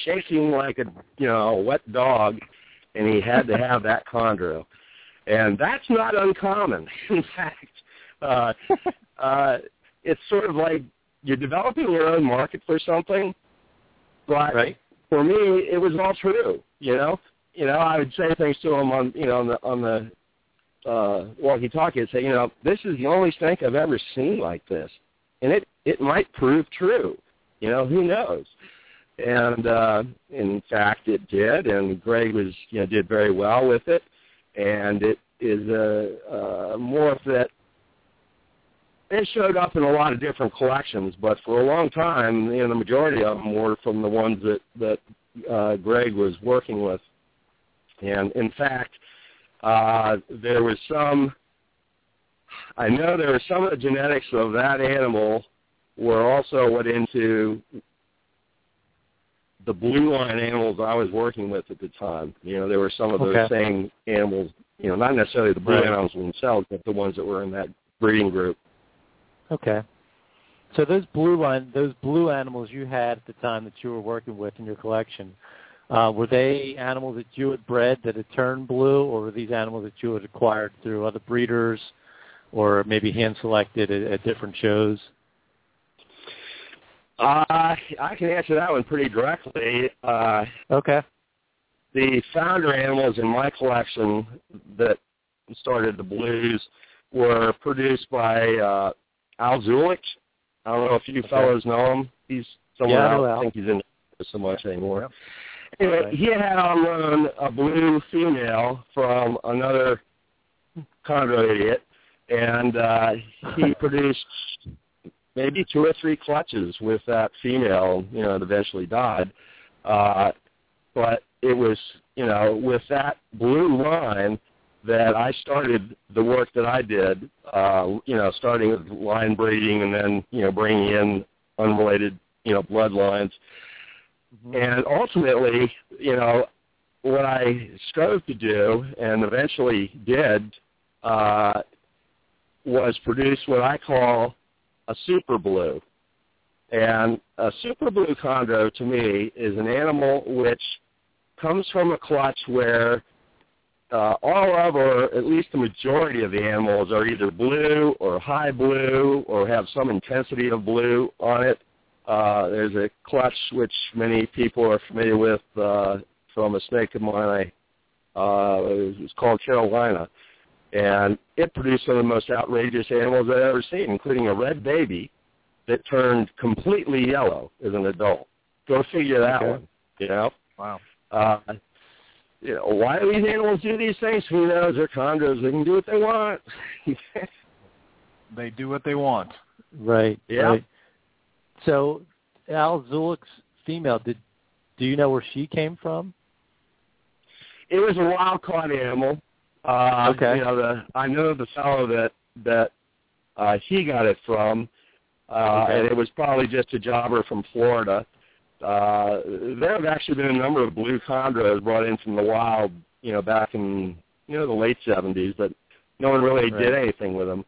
shaking like a you know wet dog, and he had to have that chondro. And that's not uncommon. In fact, uh, uh, it's sort of like you're developing your own market for something. But right. for me, it was all true. You know, you know, I would say things to him on you know on the on the uh, walkie-talkie and say, you know, this is the only snake I've ever seen like this. And it it might prove true. You know, who knows? And uh, in fact, it did, and Greg was you know did very well with it, and it is a, a morph that it showed up in a lot of different collections, but for a long time, you know, the majority of them were from the ones that that uh, Greg was working with, and in fact, uh, there was some I know there were some of the genetics of that animal were also went into the blue line animals I was working with at the time. You know, there were some of those Okay. same animals, you know, not necessarily the blue Right. animals themselves, but the ones that were in that breeding group. Okay. So those blue line, those blue animals you had at the time that you were working with in your collection, uh, were they animals that you had bred that had turned blue, or were these animals that you had acquired through other breeders, or maybe hand selected at, at different shows? Uh, I can answer that one pretty directly. Uh, Okay. the founder animals in my collection that started the blues were produced by uh, Al Zulich. I don't know if you Okay. fellows know him. He's somewhere Yeah, I don't think he's in so much anymore. Anyway, he had on loan a blue female from another chondro idiot, and uh, he produced maybe two or three clutches with that female. You know, it eventually died. Uh, but it was, you know, with that blue line that I started the work that I did, uh, you know, starting with line breeding and then, you know, bringing in unrelated, you know, bloodlines. And ultimately, you know, what I strove to do and eventually did uh, was produce what I call a super blue. And a super blue chondro to me is an animal which comes from a clutch where uh, all of, or at least the majority of the animals are either blue or high blue or have some intensity of blue on it. Uh, there's a clutch which many people are familiar with uh, from a snake of mine. I, uh, it was called Carolina. And it produced some of the most outrageous animals I've ever seen, including a red baby that turned completely yellow as an adult. Go figure that Okay. one, you know? Wow. Uh, you know, why do these animals do these things? Who knows? They're chondros. They can do what they want. They do what they want. Right. Yeah. Right. So Al Zulich's female, did do you know where she came from? it was a wild caught animal. Uh, Okay. You know, the I know the fellow that that uh, he got it from, uh, Okay. and it was probably just a jobber from Florida. Uh, there have actually been a number of blue chondros brought in from the wild, you know, back in you know the late '70s, but no one really Right. did anything with them.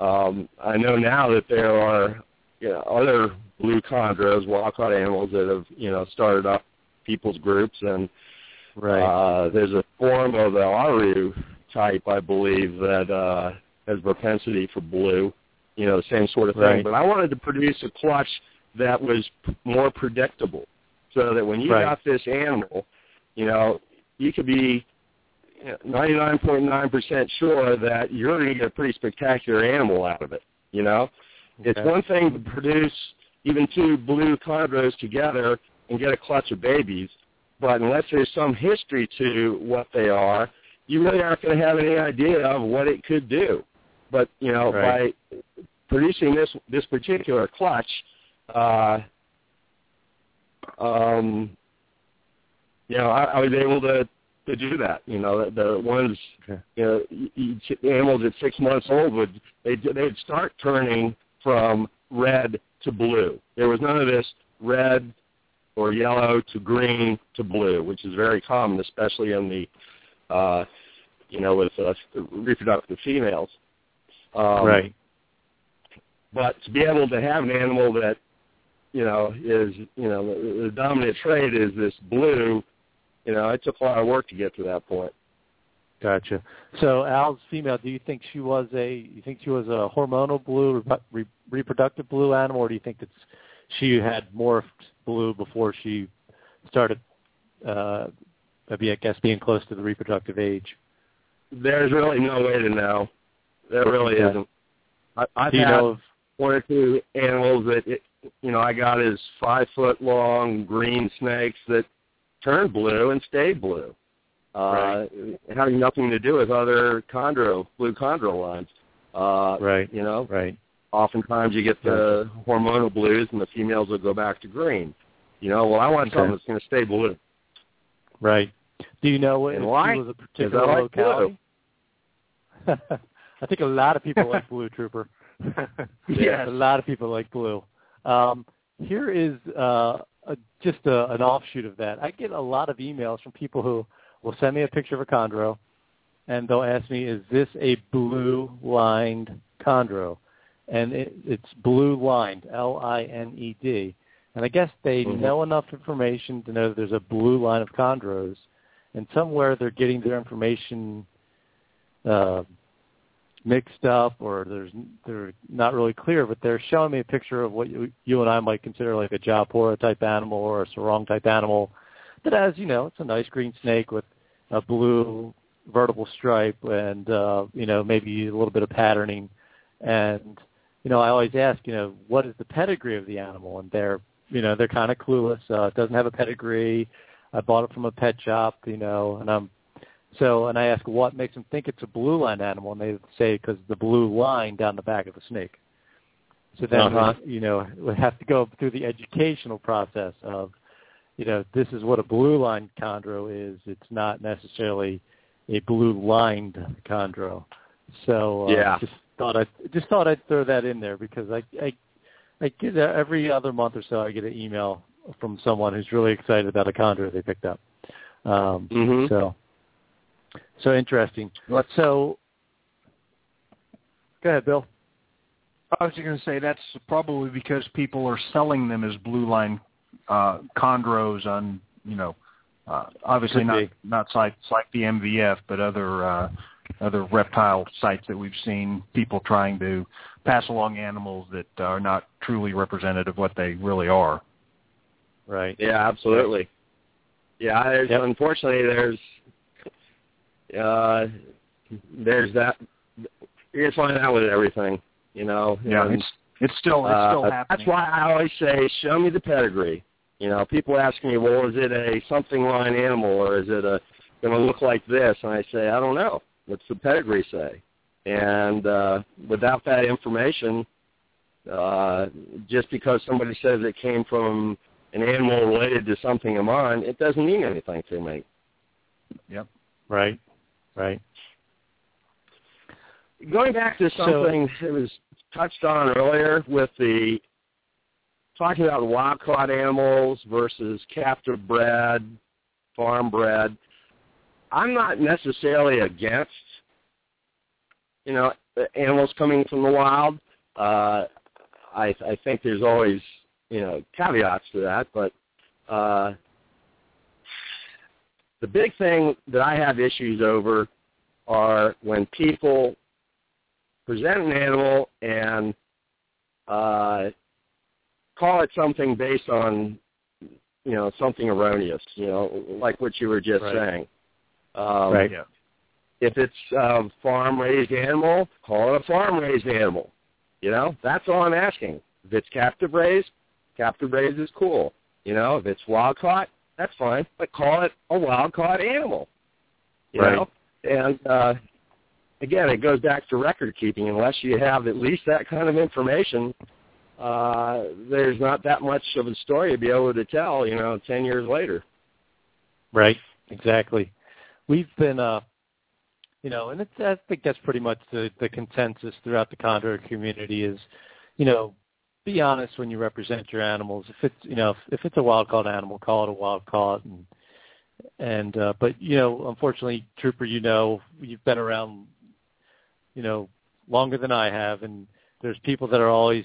Um, I know now that there are you know, other blue chondros, wild-caught animals that have you know started up people's groups, and Right. uh, there's a form of the Aru type, I believe, that uh, has propensity for blue. You know, the same sort of thing. Right. But I wanted to produce a clutch that was p- more predictable, so that when you Right. got this animal, you know, you could be 99.9% sure that you're going to get a pretty spectacular animal out of it. You know, it's Okay. one thing to produce even two blue chondros together and get a clutch of babies, but unless there's some history to what they are, you really aren't going to have any idea of what it could do. But you know, Right. by producing this this particular clutch, uh, um, you know, I, I was able to to do that. You know, the, the ones you know, y- animals at six months old would they they'd start turning from red to blue. There was none of this red or yellow to green to blue, which is very common, especially in the uh, you know with uh, reproductive females. Um, right. But to be able to have an animal that you know is you know the, the dominant trait is this blue, you know, it took a lot of work to get to that point. Gotcha. So Al's female. Do you think she was a? You think she was a hormonal blue, re- reproductive blue animal, or do you think that she had morphed blue before she started? Uh, I guess being close to the reproductive age. There's really no way to know. There really Okay. isn't. I, I've had know of? one or two animals that it, you know I got as five foot long green snakes that turned blue and stayed blue, uh, having nothing to do with other chondro blue chondro lines. Uh, Right. You know, Right. oftentimes you get the hormonal blues and the females will go back to green. You know, well I want Okay. something that's going to stay blue. Right. Do you know And why? was a particular like locality? I think a lot of people like blue, Trooper. Yes. a lot of people like blue. Um, here is uh, a, just a, an offshoot of that. I get a lot of emails from people who will send me a picture of a chondro, and they'll ask me, "Is this a blue-lined chondro?" And it, it's blue-lined, L-I-N-E-D. And I guess they Mhm. know enough information to know that there's a blue line of chondros, and somewhere they're getting their information uh, mixed up, or there's they're not really clear. But they're showing me a picture of what you, you and I might consider like a Jayapura type animal or a Sorong type animal that has, you know, it's a nice green snake with a blue vertical stripe and uh, you know maybe a little bit of patterning. And you know, I always ask, you know, what is the pedigree of the animal? And they're you know they're kind of clueless. Uh, it doesn't have a pedigree. I bought it from a pet shop, you know, and I'm so, and I ask what makes them think it's a blue line animal, and they say because the blue line down the back of the snake. So then, Uh-huh. you know, we have to go through the educational process of, you know, this is what a blue line chondro is. It's not necessarily a blue lined chondro. So, uh, Yeah. just thought I just thought I'd throw that in there because I I I get every other month or so I get an email from someone who's really excited about a chondro they picked up. Um, Mhm. So, so interesting. So, go ahead, Bill. I was just going to say that's probably because people are selling them as blue line uh, chondros on, you know, uh, obviously Could not be. not sites like the MVF, but other uh, other reptile sites that we've seen people trying to pass along animals that are not truly representative of what they really are. Right. Yeah, absolutely. Yeah, there's, Yep. unfortunately, there's uh, there's that. You can find out with everything, you know. Yeah, and, it's it's still it's still uh, happening. That's why I always say, show me the pedigree. You know, people ask me, well, is it a something line animal or is it a going to look like this? And I say, I don't know. What's the pedigree say? And uh, without that information, uh, just because somebody says it came from an animal related to something of mine, it doesn't mean anything to me. Yep. Right. Right. Going back to something so, that was touched on earlier with the talking about wild caught animals versus captive bred, farm bred. I'm not necessarily against you know animals coming from the wild. Uh, I I think there's always you know caveats to that, but uh, the big thing that I have issues over are when people present an animal and uh, call it something based on you know something erroneous, you know, like what you were just right. saying. Um, right. Yeah. If it's a farm-raised animal, call it a farm-raised animal. You know, that's all I'm asking. If it's captive raised, captive raised is cool. You know, if it's wild caught, that's fine, but call it a wild caught animal. You right. know, and uh, again, it goes back to record keeping. Unless you have at least that kind of information, uh, there's not that much of a story to be able to tell. You know, ten years later. Right. Exactly. We've been, uh, you know, and it's, I think that's pretty much the, the consensus throughout the chondro community is, you know, be honest when you represent your animals. If it's you know if, if it's a wild caught animal, call it a wild caught. And and uh, but you know, unfortunately, Trooper, you know, you've been around, you know, longer than I have, and there's people that are always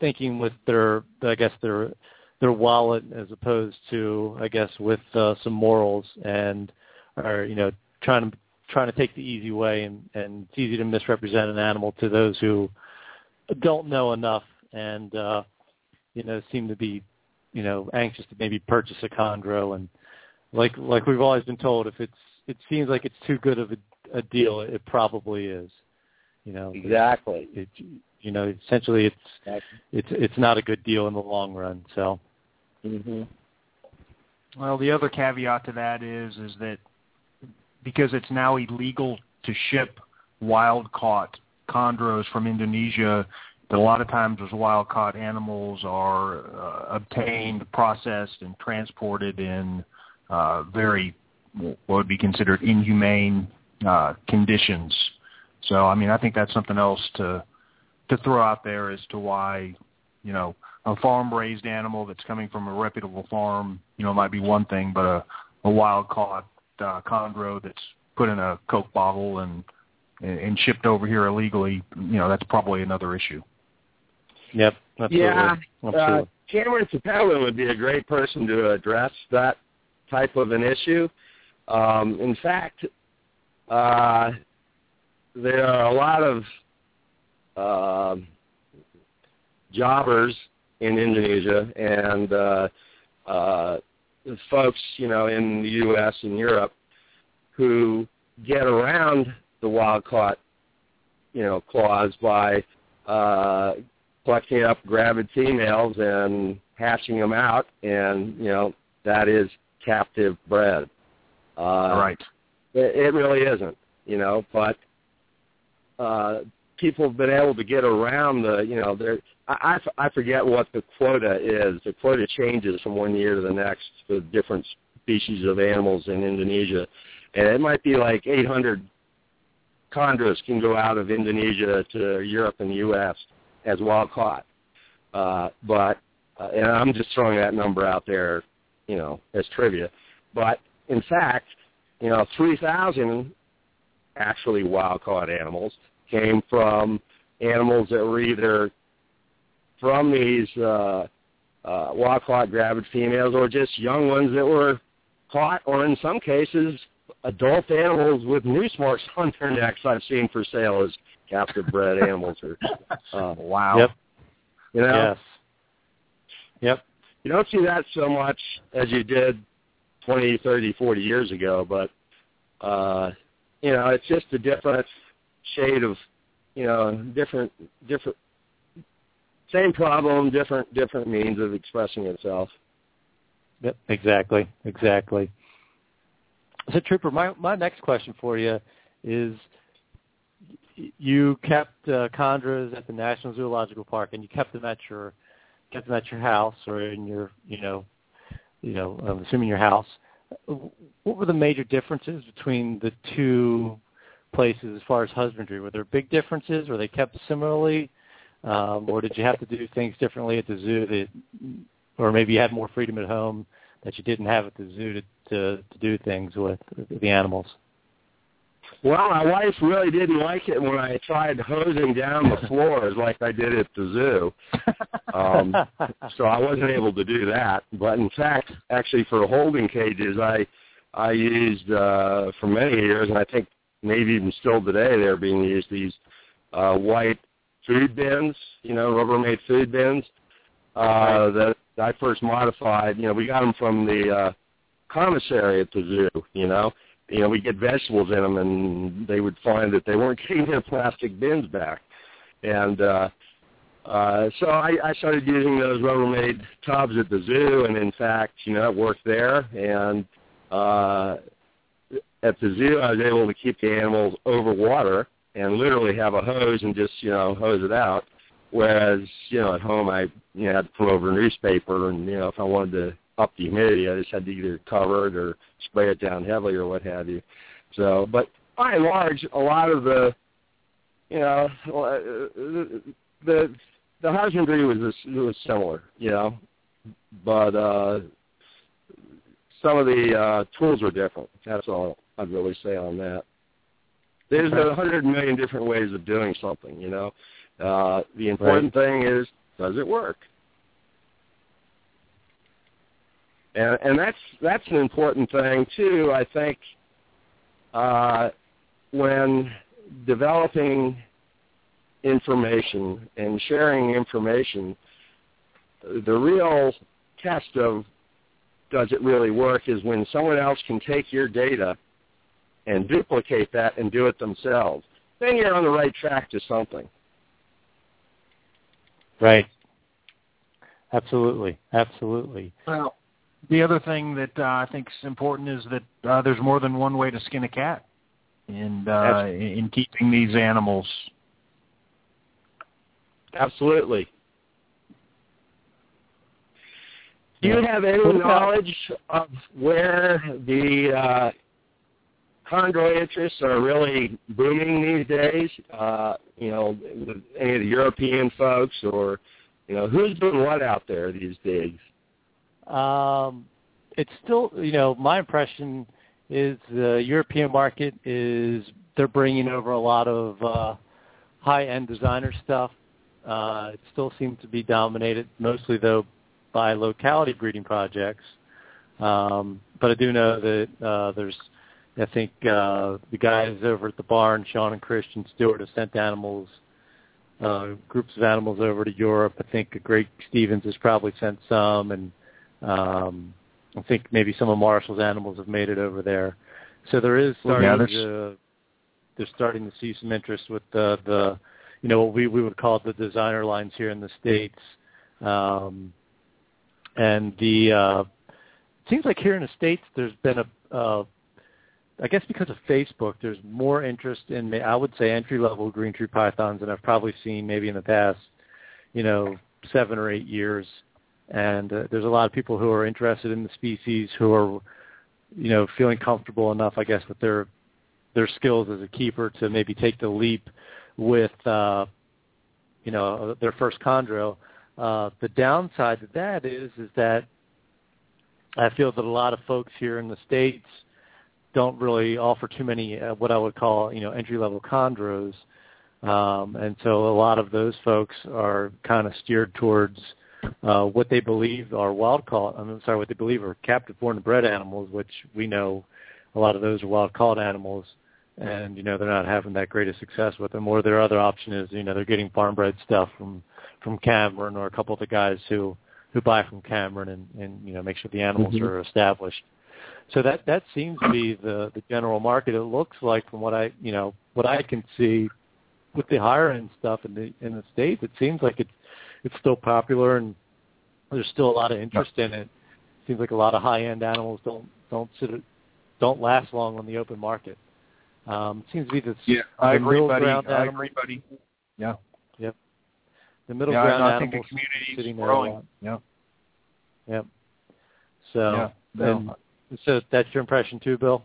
thinking with their, I guess their their wallet as opposed to, I guess, with uh, some morals, and are you know trying to trying to take the easy way, and and it's easy to misrepresent an animal to those who don't know enough and uh, you know seem to be you know anxious to maybe purchase a chondro. And like like we've always been told if it's it seems like it's too good of a, a deal it probably is you know exactly it, you know essentially it's exactly. it's it's not a good deal in the long run so mhm well the other caveat to that is is that because it's now illegal to ship wild caught chondros from Indonesia that a lot of times those wild-caught animals are uh, obtained, processed, and transported in uh, very what would be considered inhumane uh, conditions. So, I mean, I think that's something else to to throw out there as to why, you know, a farm-raised animal that's coming from a reputable farm, you know, might be one thing, but a, a wild-caught uh, chondro that's put in a Coke bottle and and shipped over here illegally, you know, that's probably another issue. Yep. Absolutely. Yeah. Absolutely. Uh, Cameron Tapelin would be a great person to address that type of an issue. Um, in fact, uh, there are a lot of uh, jobbers in Indonesia and uh, uh, folks, you know, in the U.S. and Europe who get around the wild caught, you know, clause by uh, collecting up gravid females and hatching them out, and you know that is captive bred. Uh, right. It, it really isn't, you know, but uh, people have been able to get around the, you know, there. I, I forget what the quota is. The quota changes from one year to the next for different species of animals in Indonesia, and it might be like 800 chondros can go out of Indonesia to Europe and the U.S as wild caught. Uh, but uh, and I'm just throwing that number out there, you know, as trivia. But in fact, you know, 3,000 actually wild caught animals came from animals that were either from these uh, uh, wild caught gravid females or just young ones that were caught, or in some cases, adult animals with noose marks on their necks I've seen for sale as captive bred animals are. Uh, wow. Yep. You know. Yes. Yep. You don't see that so much as you did 20, 30, 40 years ago, but uh, you know, it's just a different shade of, you know, different different same problem, different different means of expressing itself. Yep, exactly, exactly. So, Trooper, my my next question for you is: you kept uh, chondros at the National Zoological Park, and you kept them at your kept them at your house or in your you know you know I'm assuming your house. what were the major differences between the two places as far as husbandry? Were there big differences? Were they kept similarly, um, or did you have to do things differently at the zoo that, or maybe you had more freedom at home that you didn't have at the zoo to to, to do things with the animals? Well, my wife really didn't like it when I tried hosing down the floors like I did at the zoo. Um, so I wasn't able to do that. But in fact, actually for holding cages, I I used uh, for many years, and I think maybe even still today they're being used these uh, white food bins, you know, Rubbermaid food bins uh, that I first modified. You know, we got them from the uh, commissary at the zoo, you know you know, we get vegetables in them, and they would find that they weren't getting their plastic bins back. And uh, uh, so I, I started using those Rubbermaid tubs at the zoo, and in fact, you know, it worked there. And uh, at the zoo, I was able to keep the animals over water and literally have a hose and just, you know, hose it out. Whereas, you know, at home I you know, had to put over a newspaper, and you know, if I wanted to up the humidity. I just had to either cover it or spray it down heavily or what have you. So, but by and large, a lot of the, you know, the the husbandry was was similar, you know, but uh, some of the uh, tools were different. That's all I'd really say on that. There's a hundred million different ways of doing something, you know. Uh, the important right. thing is, does it work? and and that's that's an important thing too. I think uh, when developing information and sharing information, the real test of does it really work is when someone else can take your data and duplicate that and do it themselves. Then you're on the right track to something. Right. Absolutely. Absolutely. Well, the other thing that uh, I think is important is that uh, there's more than one way to skin a cat, and uh, in keeping these animals. Absolutely. Do you have any knowledge of where the uh, interests are really booming these days? Uh, you know, with any of the European folks, or you know, who's doing what out there these days? Um, it's still, you know, my impression is the European market is they're bringing over a lot of uh, high-end designer stuff. Uh, it still seems to be dominated mostly though by locality breeding projects. Um, but I do know that uh, there's, I think uh, the guys over at the barn, Sean and Christian Stewart, have sent animals, uh, groups of animals over to Europe. I think Greg Stevens has probably sent some, and um, I think maybe some of Marshall's animals have made it over there. So there is starting yeah, to they're starting to see some interest with the the you know what we we would call the designer lines here in the states. Um, and the uh, it seems like here in the states there's been a uh, I guess because of Facebook, there's more interest in I would say entry level green tree pythons than I've probably seen maybe in the past, you know, seven or eight years. And uh, there's a lot of people who are interested in the species who are you know feeling comfortable enough i guess with their their skills as a keeper to maybe take the leap with uh you know their first chondro. Uh the downside to that is is that i feel that a lot of folks here in the states don't really offer too many uh, what i would call you know entry level chondros um and so a lot of those folks are kind of steered towards uh, what they believe are wild caught. I'm sorry, what they believe are captive born and bred animals, which we know a lot of those are wild caught animals, and you know they're not having that great a success with them. Or their other option is you know they're getting farm bred stuff from from Cameron or a couple of the guys who who buy from Cameron and and you know make sure the animals mm-hmm. are established. So that that seems to be the the general market. It looks like from what I you know what I can see with the higher end stuff in the in the states, it seems like it's it's still popular and there's still a lot of interest in it. Seems like a lot of high end animals don't don't sit don't last long on the open market. Um, it seems to be the yeah, I agree, buddy. I agree, buddy. Yeah. Yep. The middle yeah, ground animals I think the sitting there growing. a lot. Yeah. Yep. So yeah, so that's your impression too, Bill?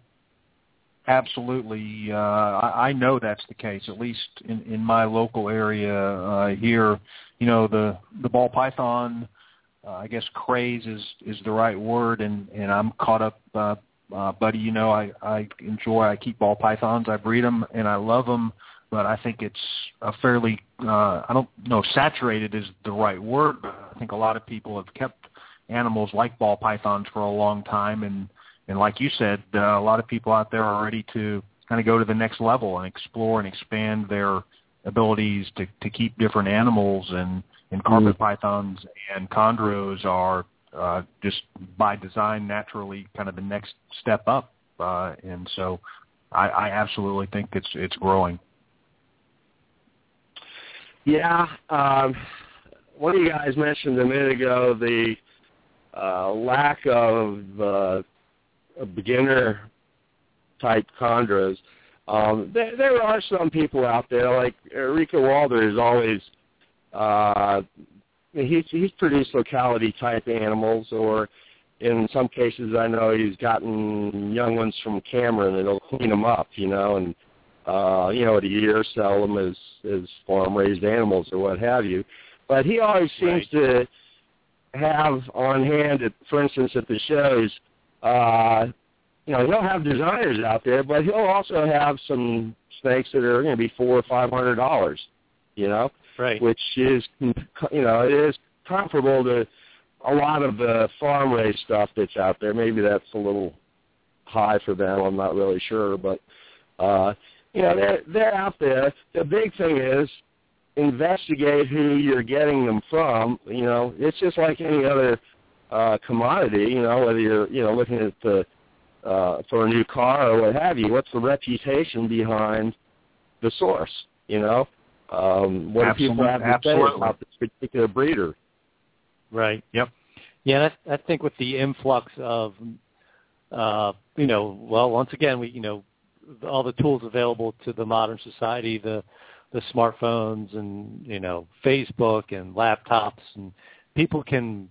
Absolutely. Uh, I, I know that's the case, at least in, in my local area uh, here. You know, the, the ball python, uh, I guess craze is, is the right word, and, and I'm caught up, uh, uh, buddy. You know, I, I enjoy, I keep ball pythons, I breed them, and I love them, but I think it's a fairly, uh, I don't know, saturated is the right word, but I think a lot of people have kept animals like ball pythons for a long time, and and like you said, uh, a lot of people out there are ready to kind of go to the next level and explore and expand their abilities to, to keep different animals and, and carpet mm. pythons and chondros are uh, just by design naturally kind of the next step up. Uh, and so I, I absolutely think it's it's growing. Yeah, um, one of you guys mentioned a minute ago the uh, lack of uh, beginner type chondros. Um, there, there are some people out there like Rico Walder is always uh, he's he's produced locality type animals, or in some cases I know he's gotten young ones from Cameron and he'll clean them up, you know, and uh, you know, at a year sell them as as farm raised animals or what have you. But he always seems right. to have on hand, at, for instance, at the shows, uh, you know, he'll have designers out there, but he'll also have some snakes that are going to be four or five hundred dollars. You know, right? Which is, you know, it is comparable to a lot of the farm raised stuff that's out there. Maybe that's a little high for them. I'm not really sure, but uh, you know, they're they're out there. The big thing is investigate who you're getting them from. You know, it's just like any other uh, commodity. You know, whether you're you know looking at the uh, for a new car or what have you, what's the reputation behind the source? You know, um, what Absolutely. do people have to Absolutely. say about this particular breeder? Right. Yep. Yeah, I, I think with the influx of, uh, you know, well, once again, we, you know, all the tools available to the modern society, the the smartphones and you know Facebook and laptops, and people can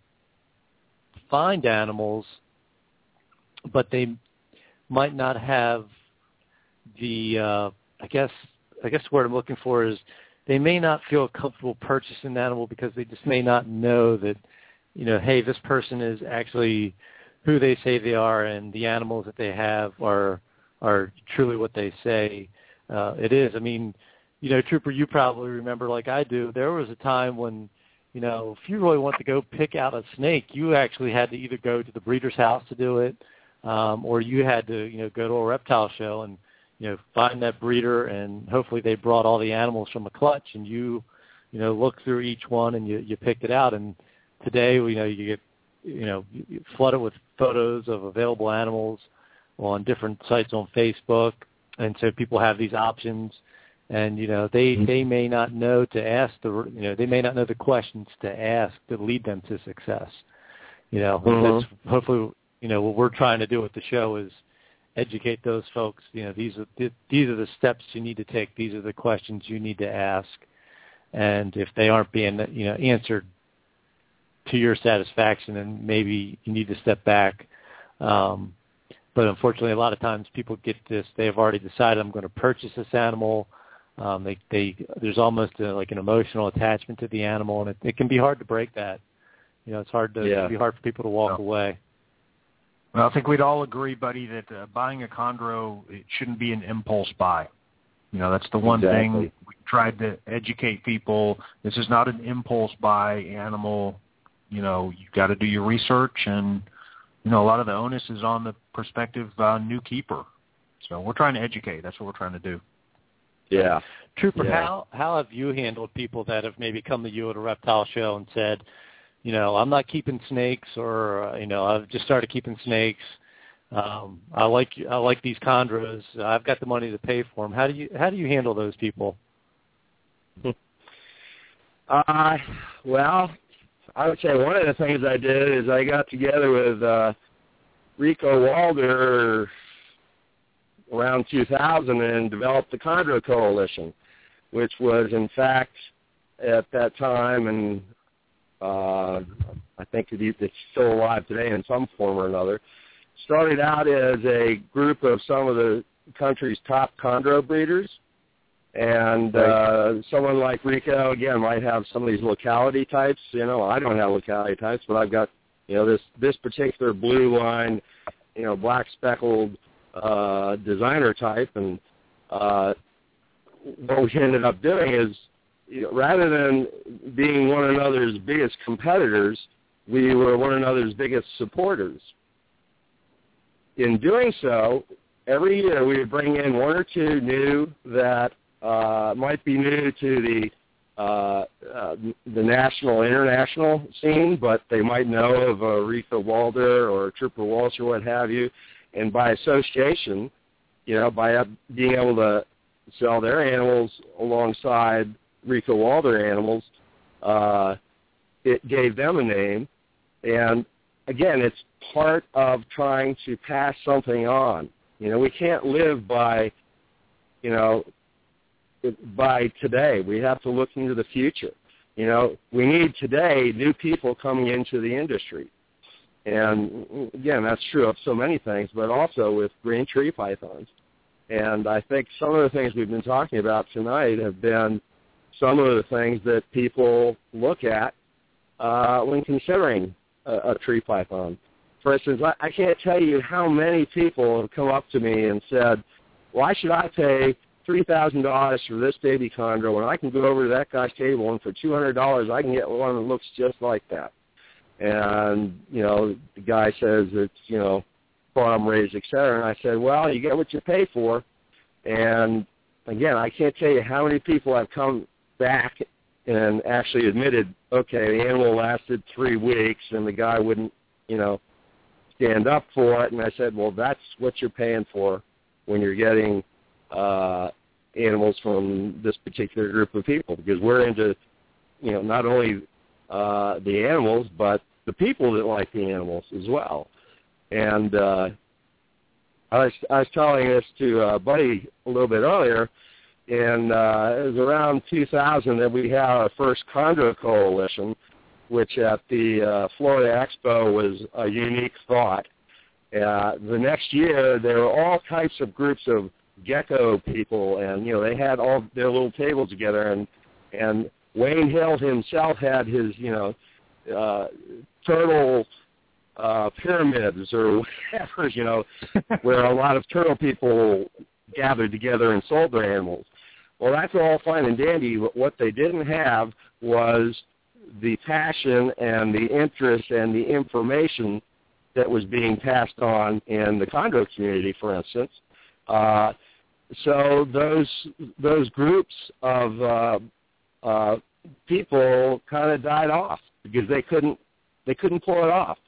find animals, but they might not have the uh, I guess I guess what I'm looking for is they may not feel comfortable purchasing an animal because they just may not know that you know hey this person is actually who they say they are and the animals that they have are are truly what they say uh, it is. I mean, you know, Trooper, you probably remember like I do. There was a time when, you know, if you really want to go pick out a snake, you actually had to either go to the breeder's house to do it, um, or you had to, you know, go to a reptile show and, you know, find that breeder and hopefully they brought all the animals from a clutch and you, you know, look through each one and you you picked it out. And today, you know, you get, you know, flooded with photos of available animals on different sites on Facebook, and so people have these options, and you know they Mm-hmm. they may not know to ask the you know they may not know the questions to ask to lead them to success. You know, Mhm. that's hopefully you know what we're trying to do with the show is educate those folks. You know, these are these are the steps you need to take. These are the questions you need to ask, and if they aren't being you know answered to your satisfaction, then maybe you need to step back. Um, but unfortunately, a lot of times people get this. They have already decided I'm going to purchase this animal. Um, they, they, there's almost a, like an emotional attachment to the animal, and it, it can be hard to break that. You know, it's hard to Yeah. it can be hard for people to walk Yeah. away. Well, I think we'd all agree, buddy, that uh, buying a chondro it shouldn't be an impulse buy. You know, that's the one Exactly. thing we tried to educate people. This is not an impulse buy animal. You know, you've got to do your research, and you know, a lot of the onus is on the prospective uh, new keeper. So we're trying to educate. That's what we're trying to do. Yeah. Trooper, Yeah. how how have you handled people that have maybe come to you at a reptile show and said, you know, I'm not keeping snakes, or uh, you know, I've just started keeping snakes. Um, I like I like these chondros. I've got the money to pay for them. How do you how do you handle those people? Uh, well, I would say one of the things I did is I got together with uh, Rico Walder around 2000 and developed the Chondro Coalition, which was in fact at that time, and uh, I think it's still alive today in some form or another, started out as a group of some of the country's top chondro breeders. And uh, someone like Rico, again, might have some of these locality types. You know, I don't have locality types, but I've got, you know, this this particular blue line, you know, black speckled uh, designer type. And uh, what we ended up doing is, you know, rather than being one another's biggest competitors, we were one another's biggest supporters. In doing so, every year we would bring in one or two new that uh, might be new to the uh, uh, the national, international scene, but they might know of a Rico Walder or Trooper Walsh or what have you, and by association, you know, by being able to sell their animals alongside Rico Walder animals, uh, it gave them a name, and again, it's part of trying to pass something on. You know, we can't live by, you know, by today. We have to look into the future. You know, we need today new people coming into the industry. And again, that's true of so many things, but also with green tree pythons. And I think some of the things we've been talking about tonight have been some of the things that people look at uh, when considering a, a tree python. For instance, I, I can't tell you how many people have come up to me and said, why should I pay $3,000 for this baby chondro when I can go over to that guy's table and for $200 I can get one that looks just like that? And, you know, the guy says it's, you know, farm raised, et cetera. And I said, well, you get what you pay for. And again, I can't tell you how many people have come back and actually admitted, okay, the animal lasted three weeks and the guy wouldn't, you know, stand up for it. And I said, well, that's what you're paying for when you're getting uh, animals from this particular group of people because we're into, you know, not only uh, the animals but the people that like the animals as well. And uh, I was I was telling this to uh, Buddy a little bit earlier, and uh, it was around 2000 that we had our first Chondro Coalition, which at the uh, Florida Expo was a unique thought. Uh, the next year, there were all types of groups of gecko people, and you know they had all their little tables together, and and Wayne Hill himself had his you know uh, turtle uh, pyramids or whatever, you know, where a lot of turtle people gathered together and sold their animals. Well, that's all fine and dandy, but what they didn't have was the passion and the interest and the information that was being passed on in the chondro community, for instance. Uh, so those those groups of uh, uh, people kind of died off because they couldn't they couldn't pull it off,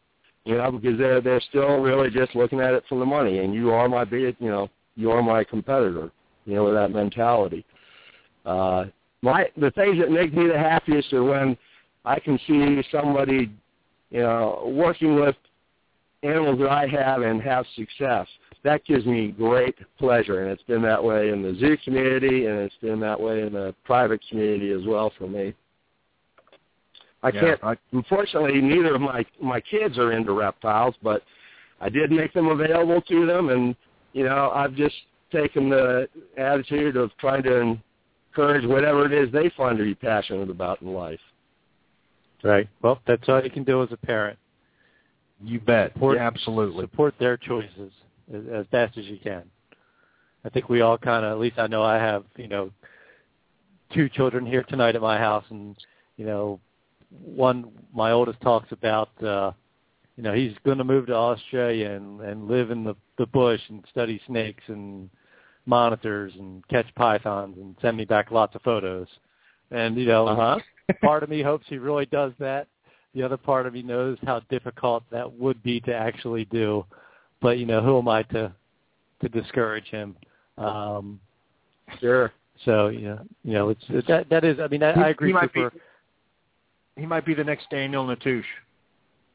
you know, because they're they're still really just looking at it for the money, and you are my big, you know, you are my competitor, you know, with that mentality. Uh, my the things that make me the happiest are when I can see somebody, you know, working with animals that I have and have success. That gives me great pleasure, and it's been that way in the zoo community, and it's been that way in the private community as well for me. I yeah, can't. I, unfortunately, neither of my my kids are into reptiles, but I did make them available to them, and you know, I've just taken the attitude of trying to encourage whatever it is they find to be passionate about in life. Right. Well, that's all you can do as a parent. You bet. Support, yeah, absolutely. Support their choices as, as best as you can. I think we all kind of, at least I know I have, you know, two children here tonight at my house, and you know, one my oldest talks about, uh, you know, he's going to move to Australia and and live in the the bush and study snakes and monitors and catch pythons and send me back lots of photos. And you know, uh-huh. part of me hopes he really does that. The other part of me knows how difficult that would be to actually do. But you know, who am I to to discourage him? Um, sure. So you know, you know, it's, it's that that is. I mean, I, I agree. He might, be, he might be the next Daniel Natusch.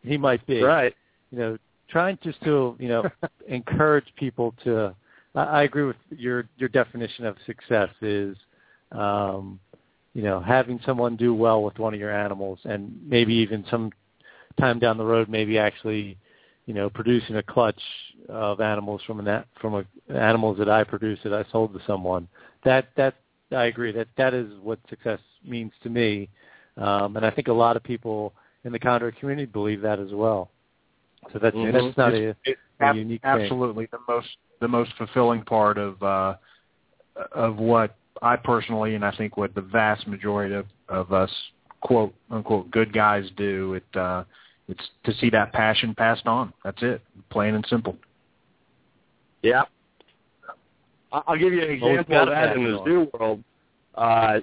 He might be. Right. You know, trying just to you know encourage people to I, I agree with your your definition of success is, um, you know, having someone do well with one of your animals, and maybe even some time down the road, maybe actually you know, producing a clutch of animals from an from a, animals that I produced that I sold to someone. That that I agree that that is what success means to me, um, and I think a lot of people in the chondro community believe that as well. So that's mm-hmm. that's not a, a unique absolutely thing. the most the most fulfilling part of uh, of what I personally and I think what the vast majority of, of us quote unquote good guys do. It uh, it's to see that passion passed on. That's it, plain and simple. Yeah, I'll give you an example of that in the zoo world. Uh,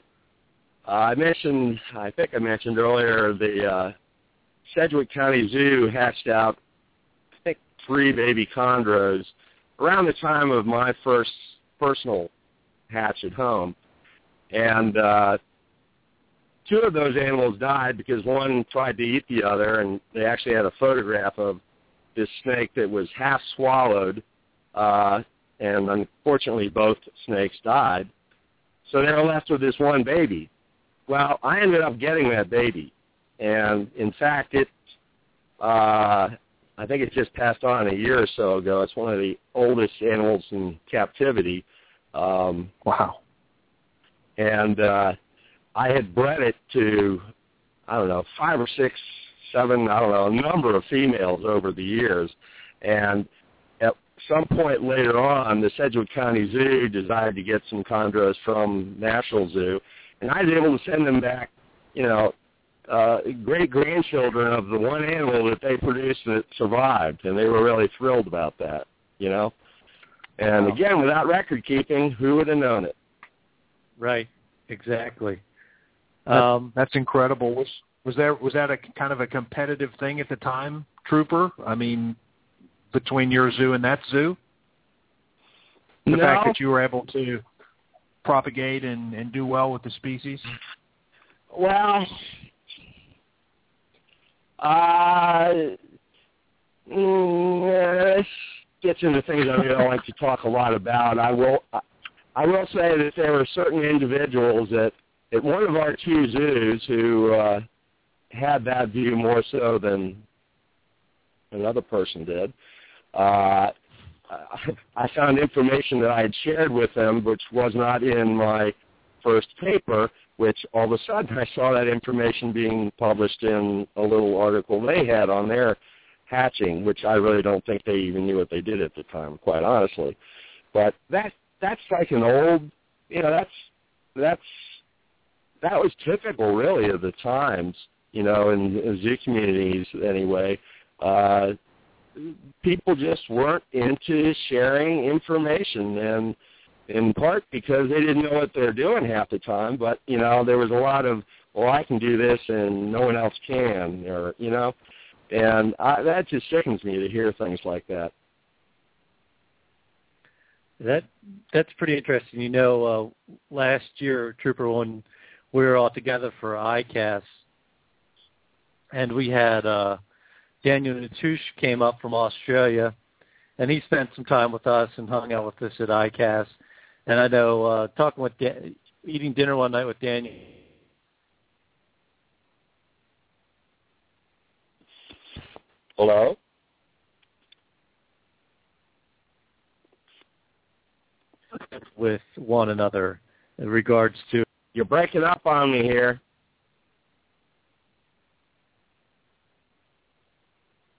I mentioned, I think I mentioned earlier, the uh, Sedgwick County Zoo hatched out, I think, three baby chondros around the time of my first personal hatch at home. And uh, two of those animals died because one tried to eat the other, and they actually had a photograph of this snake that was half swallowed, uh, and unfortunately both snakes died. So they were left with this one baby. Well, I ended up getting that baby, and in fact, it uh, I think it just passed on a year or so ago. It's one of the oldest animals in captivity. Um, wow. And uh, I had bred it to, I don't know, five or six, seven, I don't know, a number of females over the years. And at some point later on, the Sedgwick County Zoo decided to get some chondros from National Zoo, and I was able to send them back, you know, uh, great grandchildren of the one animal that they produced that survived, and they were really thrilled about that, you know. And again, without record keeping, who would have known it? Right, exactly. That, um, that's incredible. Was was there was that a kind of a competitive thing at the time, Trooper? I mean, between your zoo and that zoo, the no. fact that you were able to propagate and, and do well with the species. Well, uh, mm, this gets into things I don't like to talk a lot about. I will, I will say that there were certain individuals at at one of our two zoos who uh, had that view more so than another person did. Uh, I found information that I had shared with them, which was not in my first paper, which all of a sudden I saw that information being published in a little article they had on their hatching, which I really don't think they even knew what they did at the time, quite honestly. But that that's like an old, you know, that's that's that was typical really of the times, you know, in, in zoo communities anyway. Uh, people just weren't into sharing information and in part because they didn't know what they're doing half the time. But you know, there was a lot of, well, I can do this and no one else can, or you know, and I, that just sickens me to hear things like that. That that's pretty interesting. You know, uh, last year, Trooper, when we were all together for ICAST, and we had uh, Daniel Natusch came up from Australia, and he spent some time with us and hung out with us at ICAST. And I know uh, talking with Dan, eating dinner one night with Daniel. Hello. With one another in regards to. You're breaking up on me here.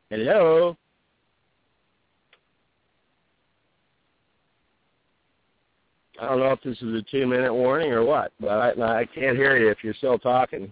Hello. I don't know if this is a two-minute warning or what, but I, I can't hear you if you're still talking.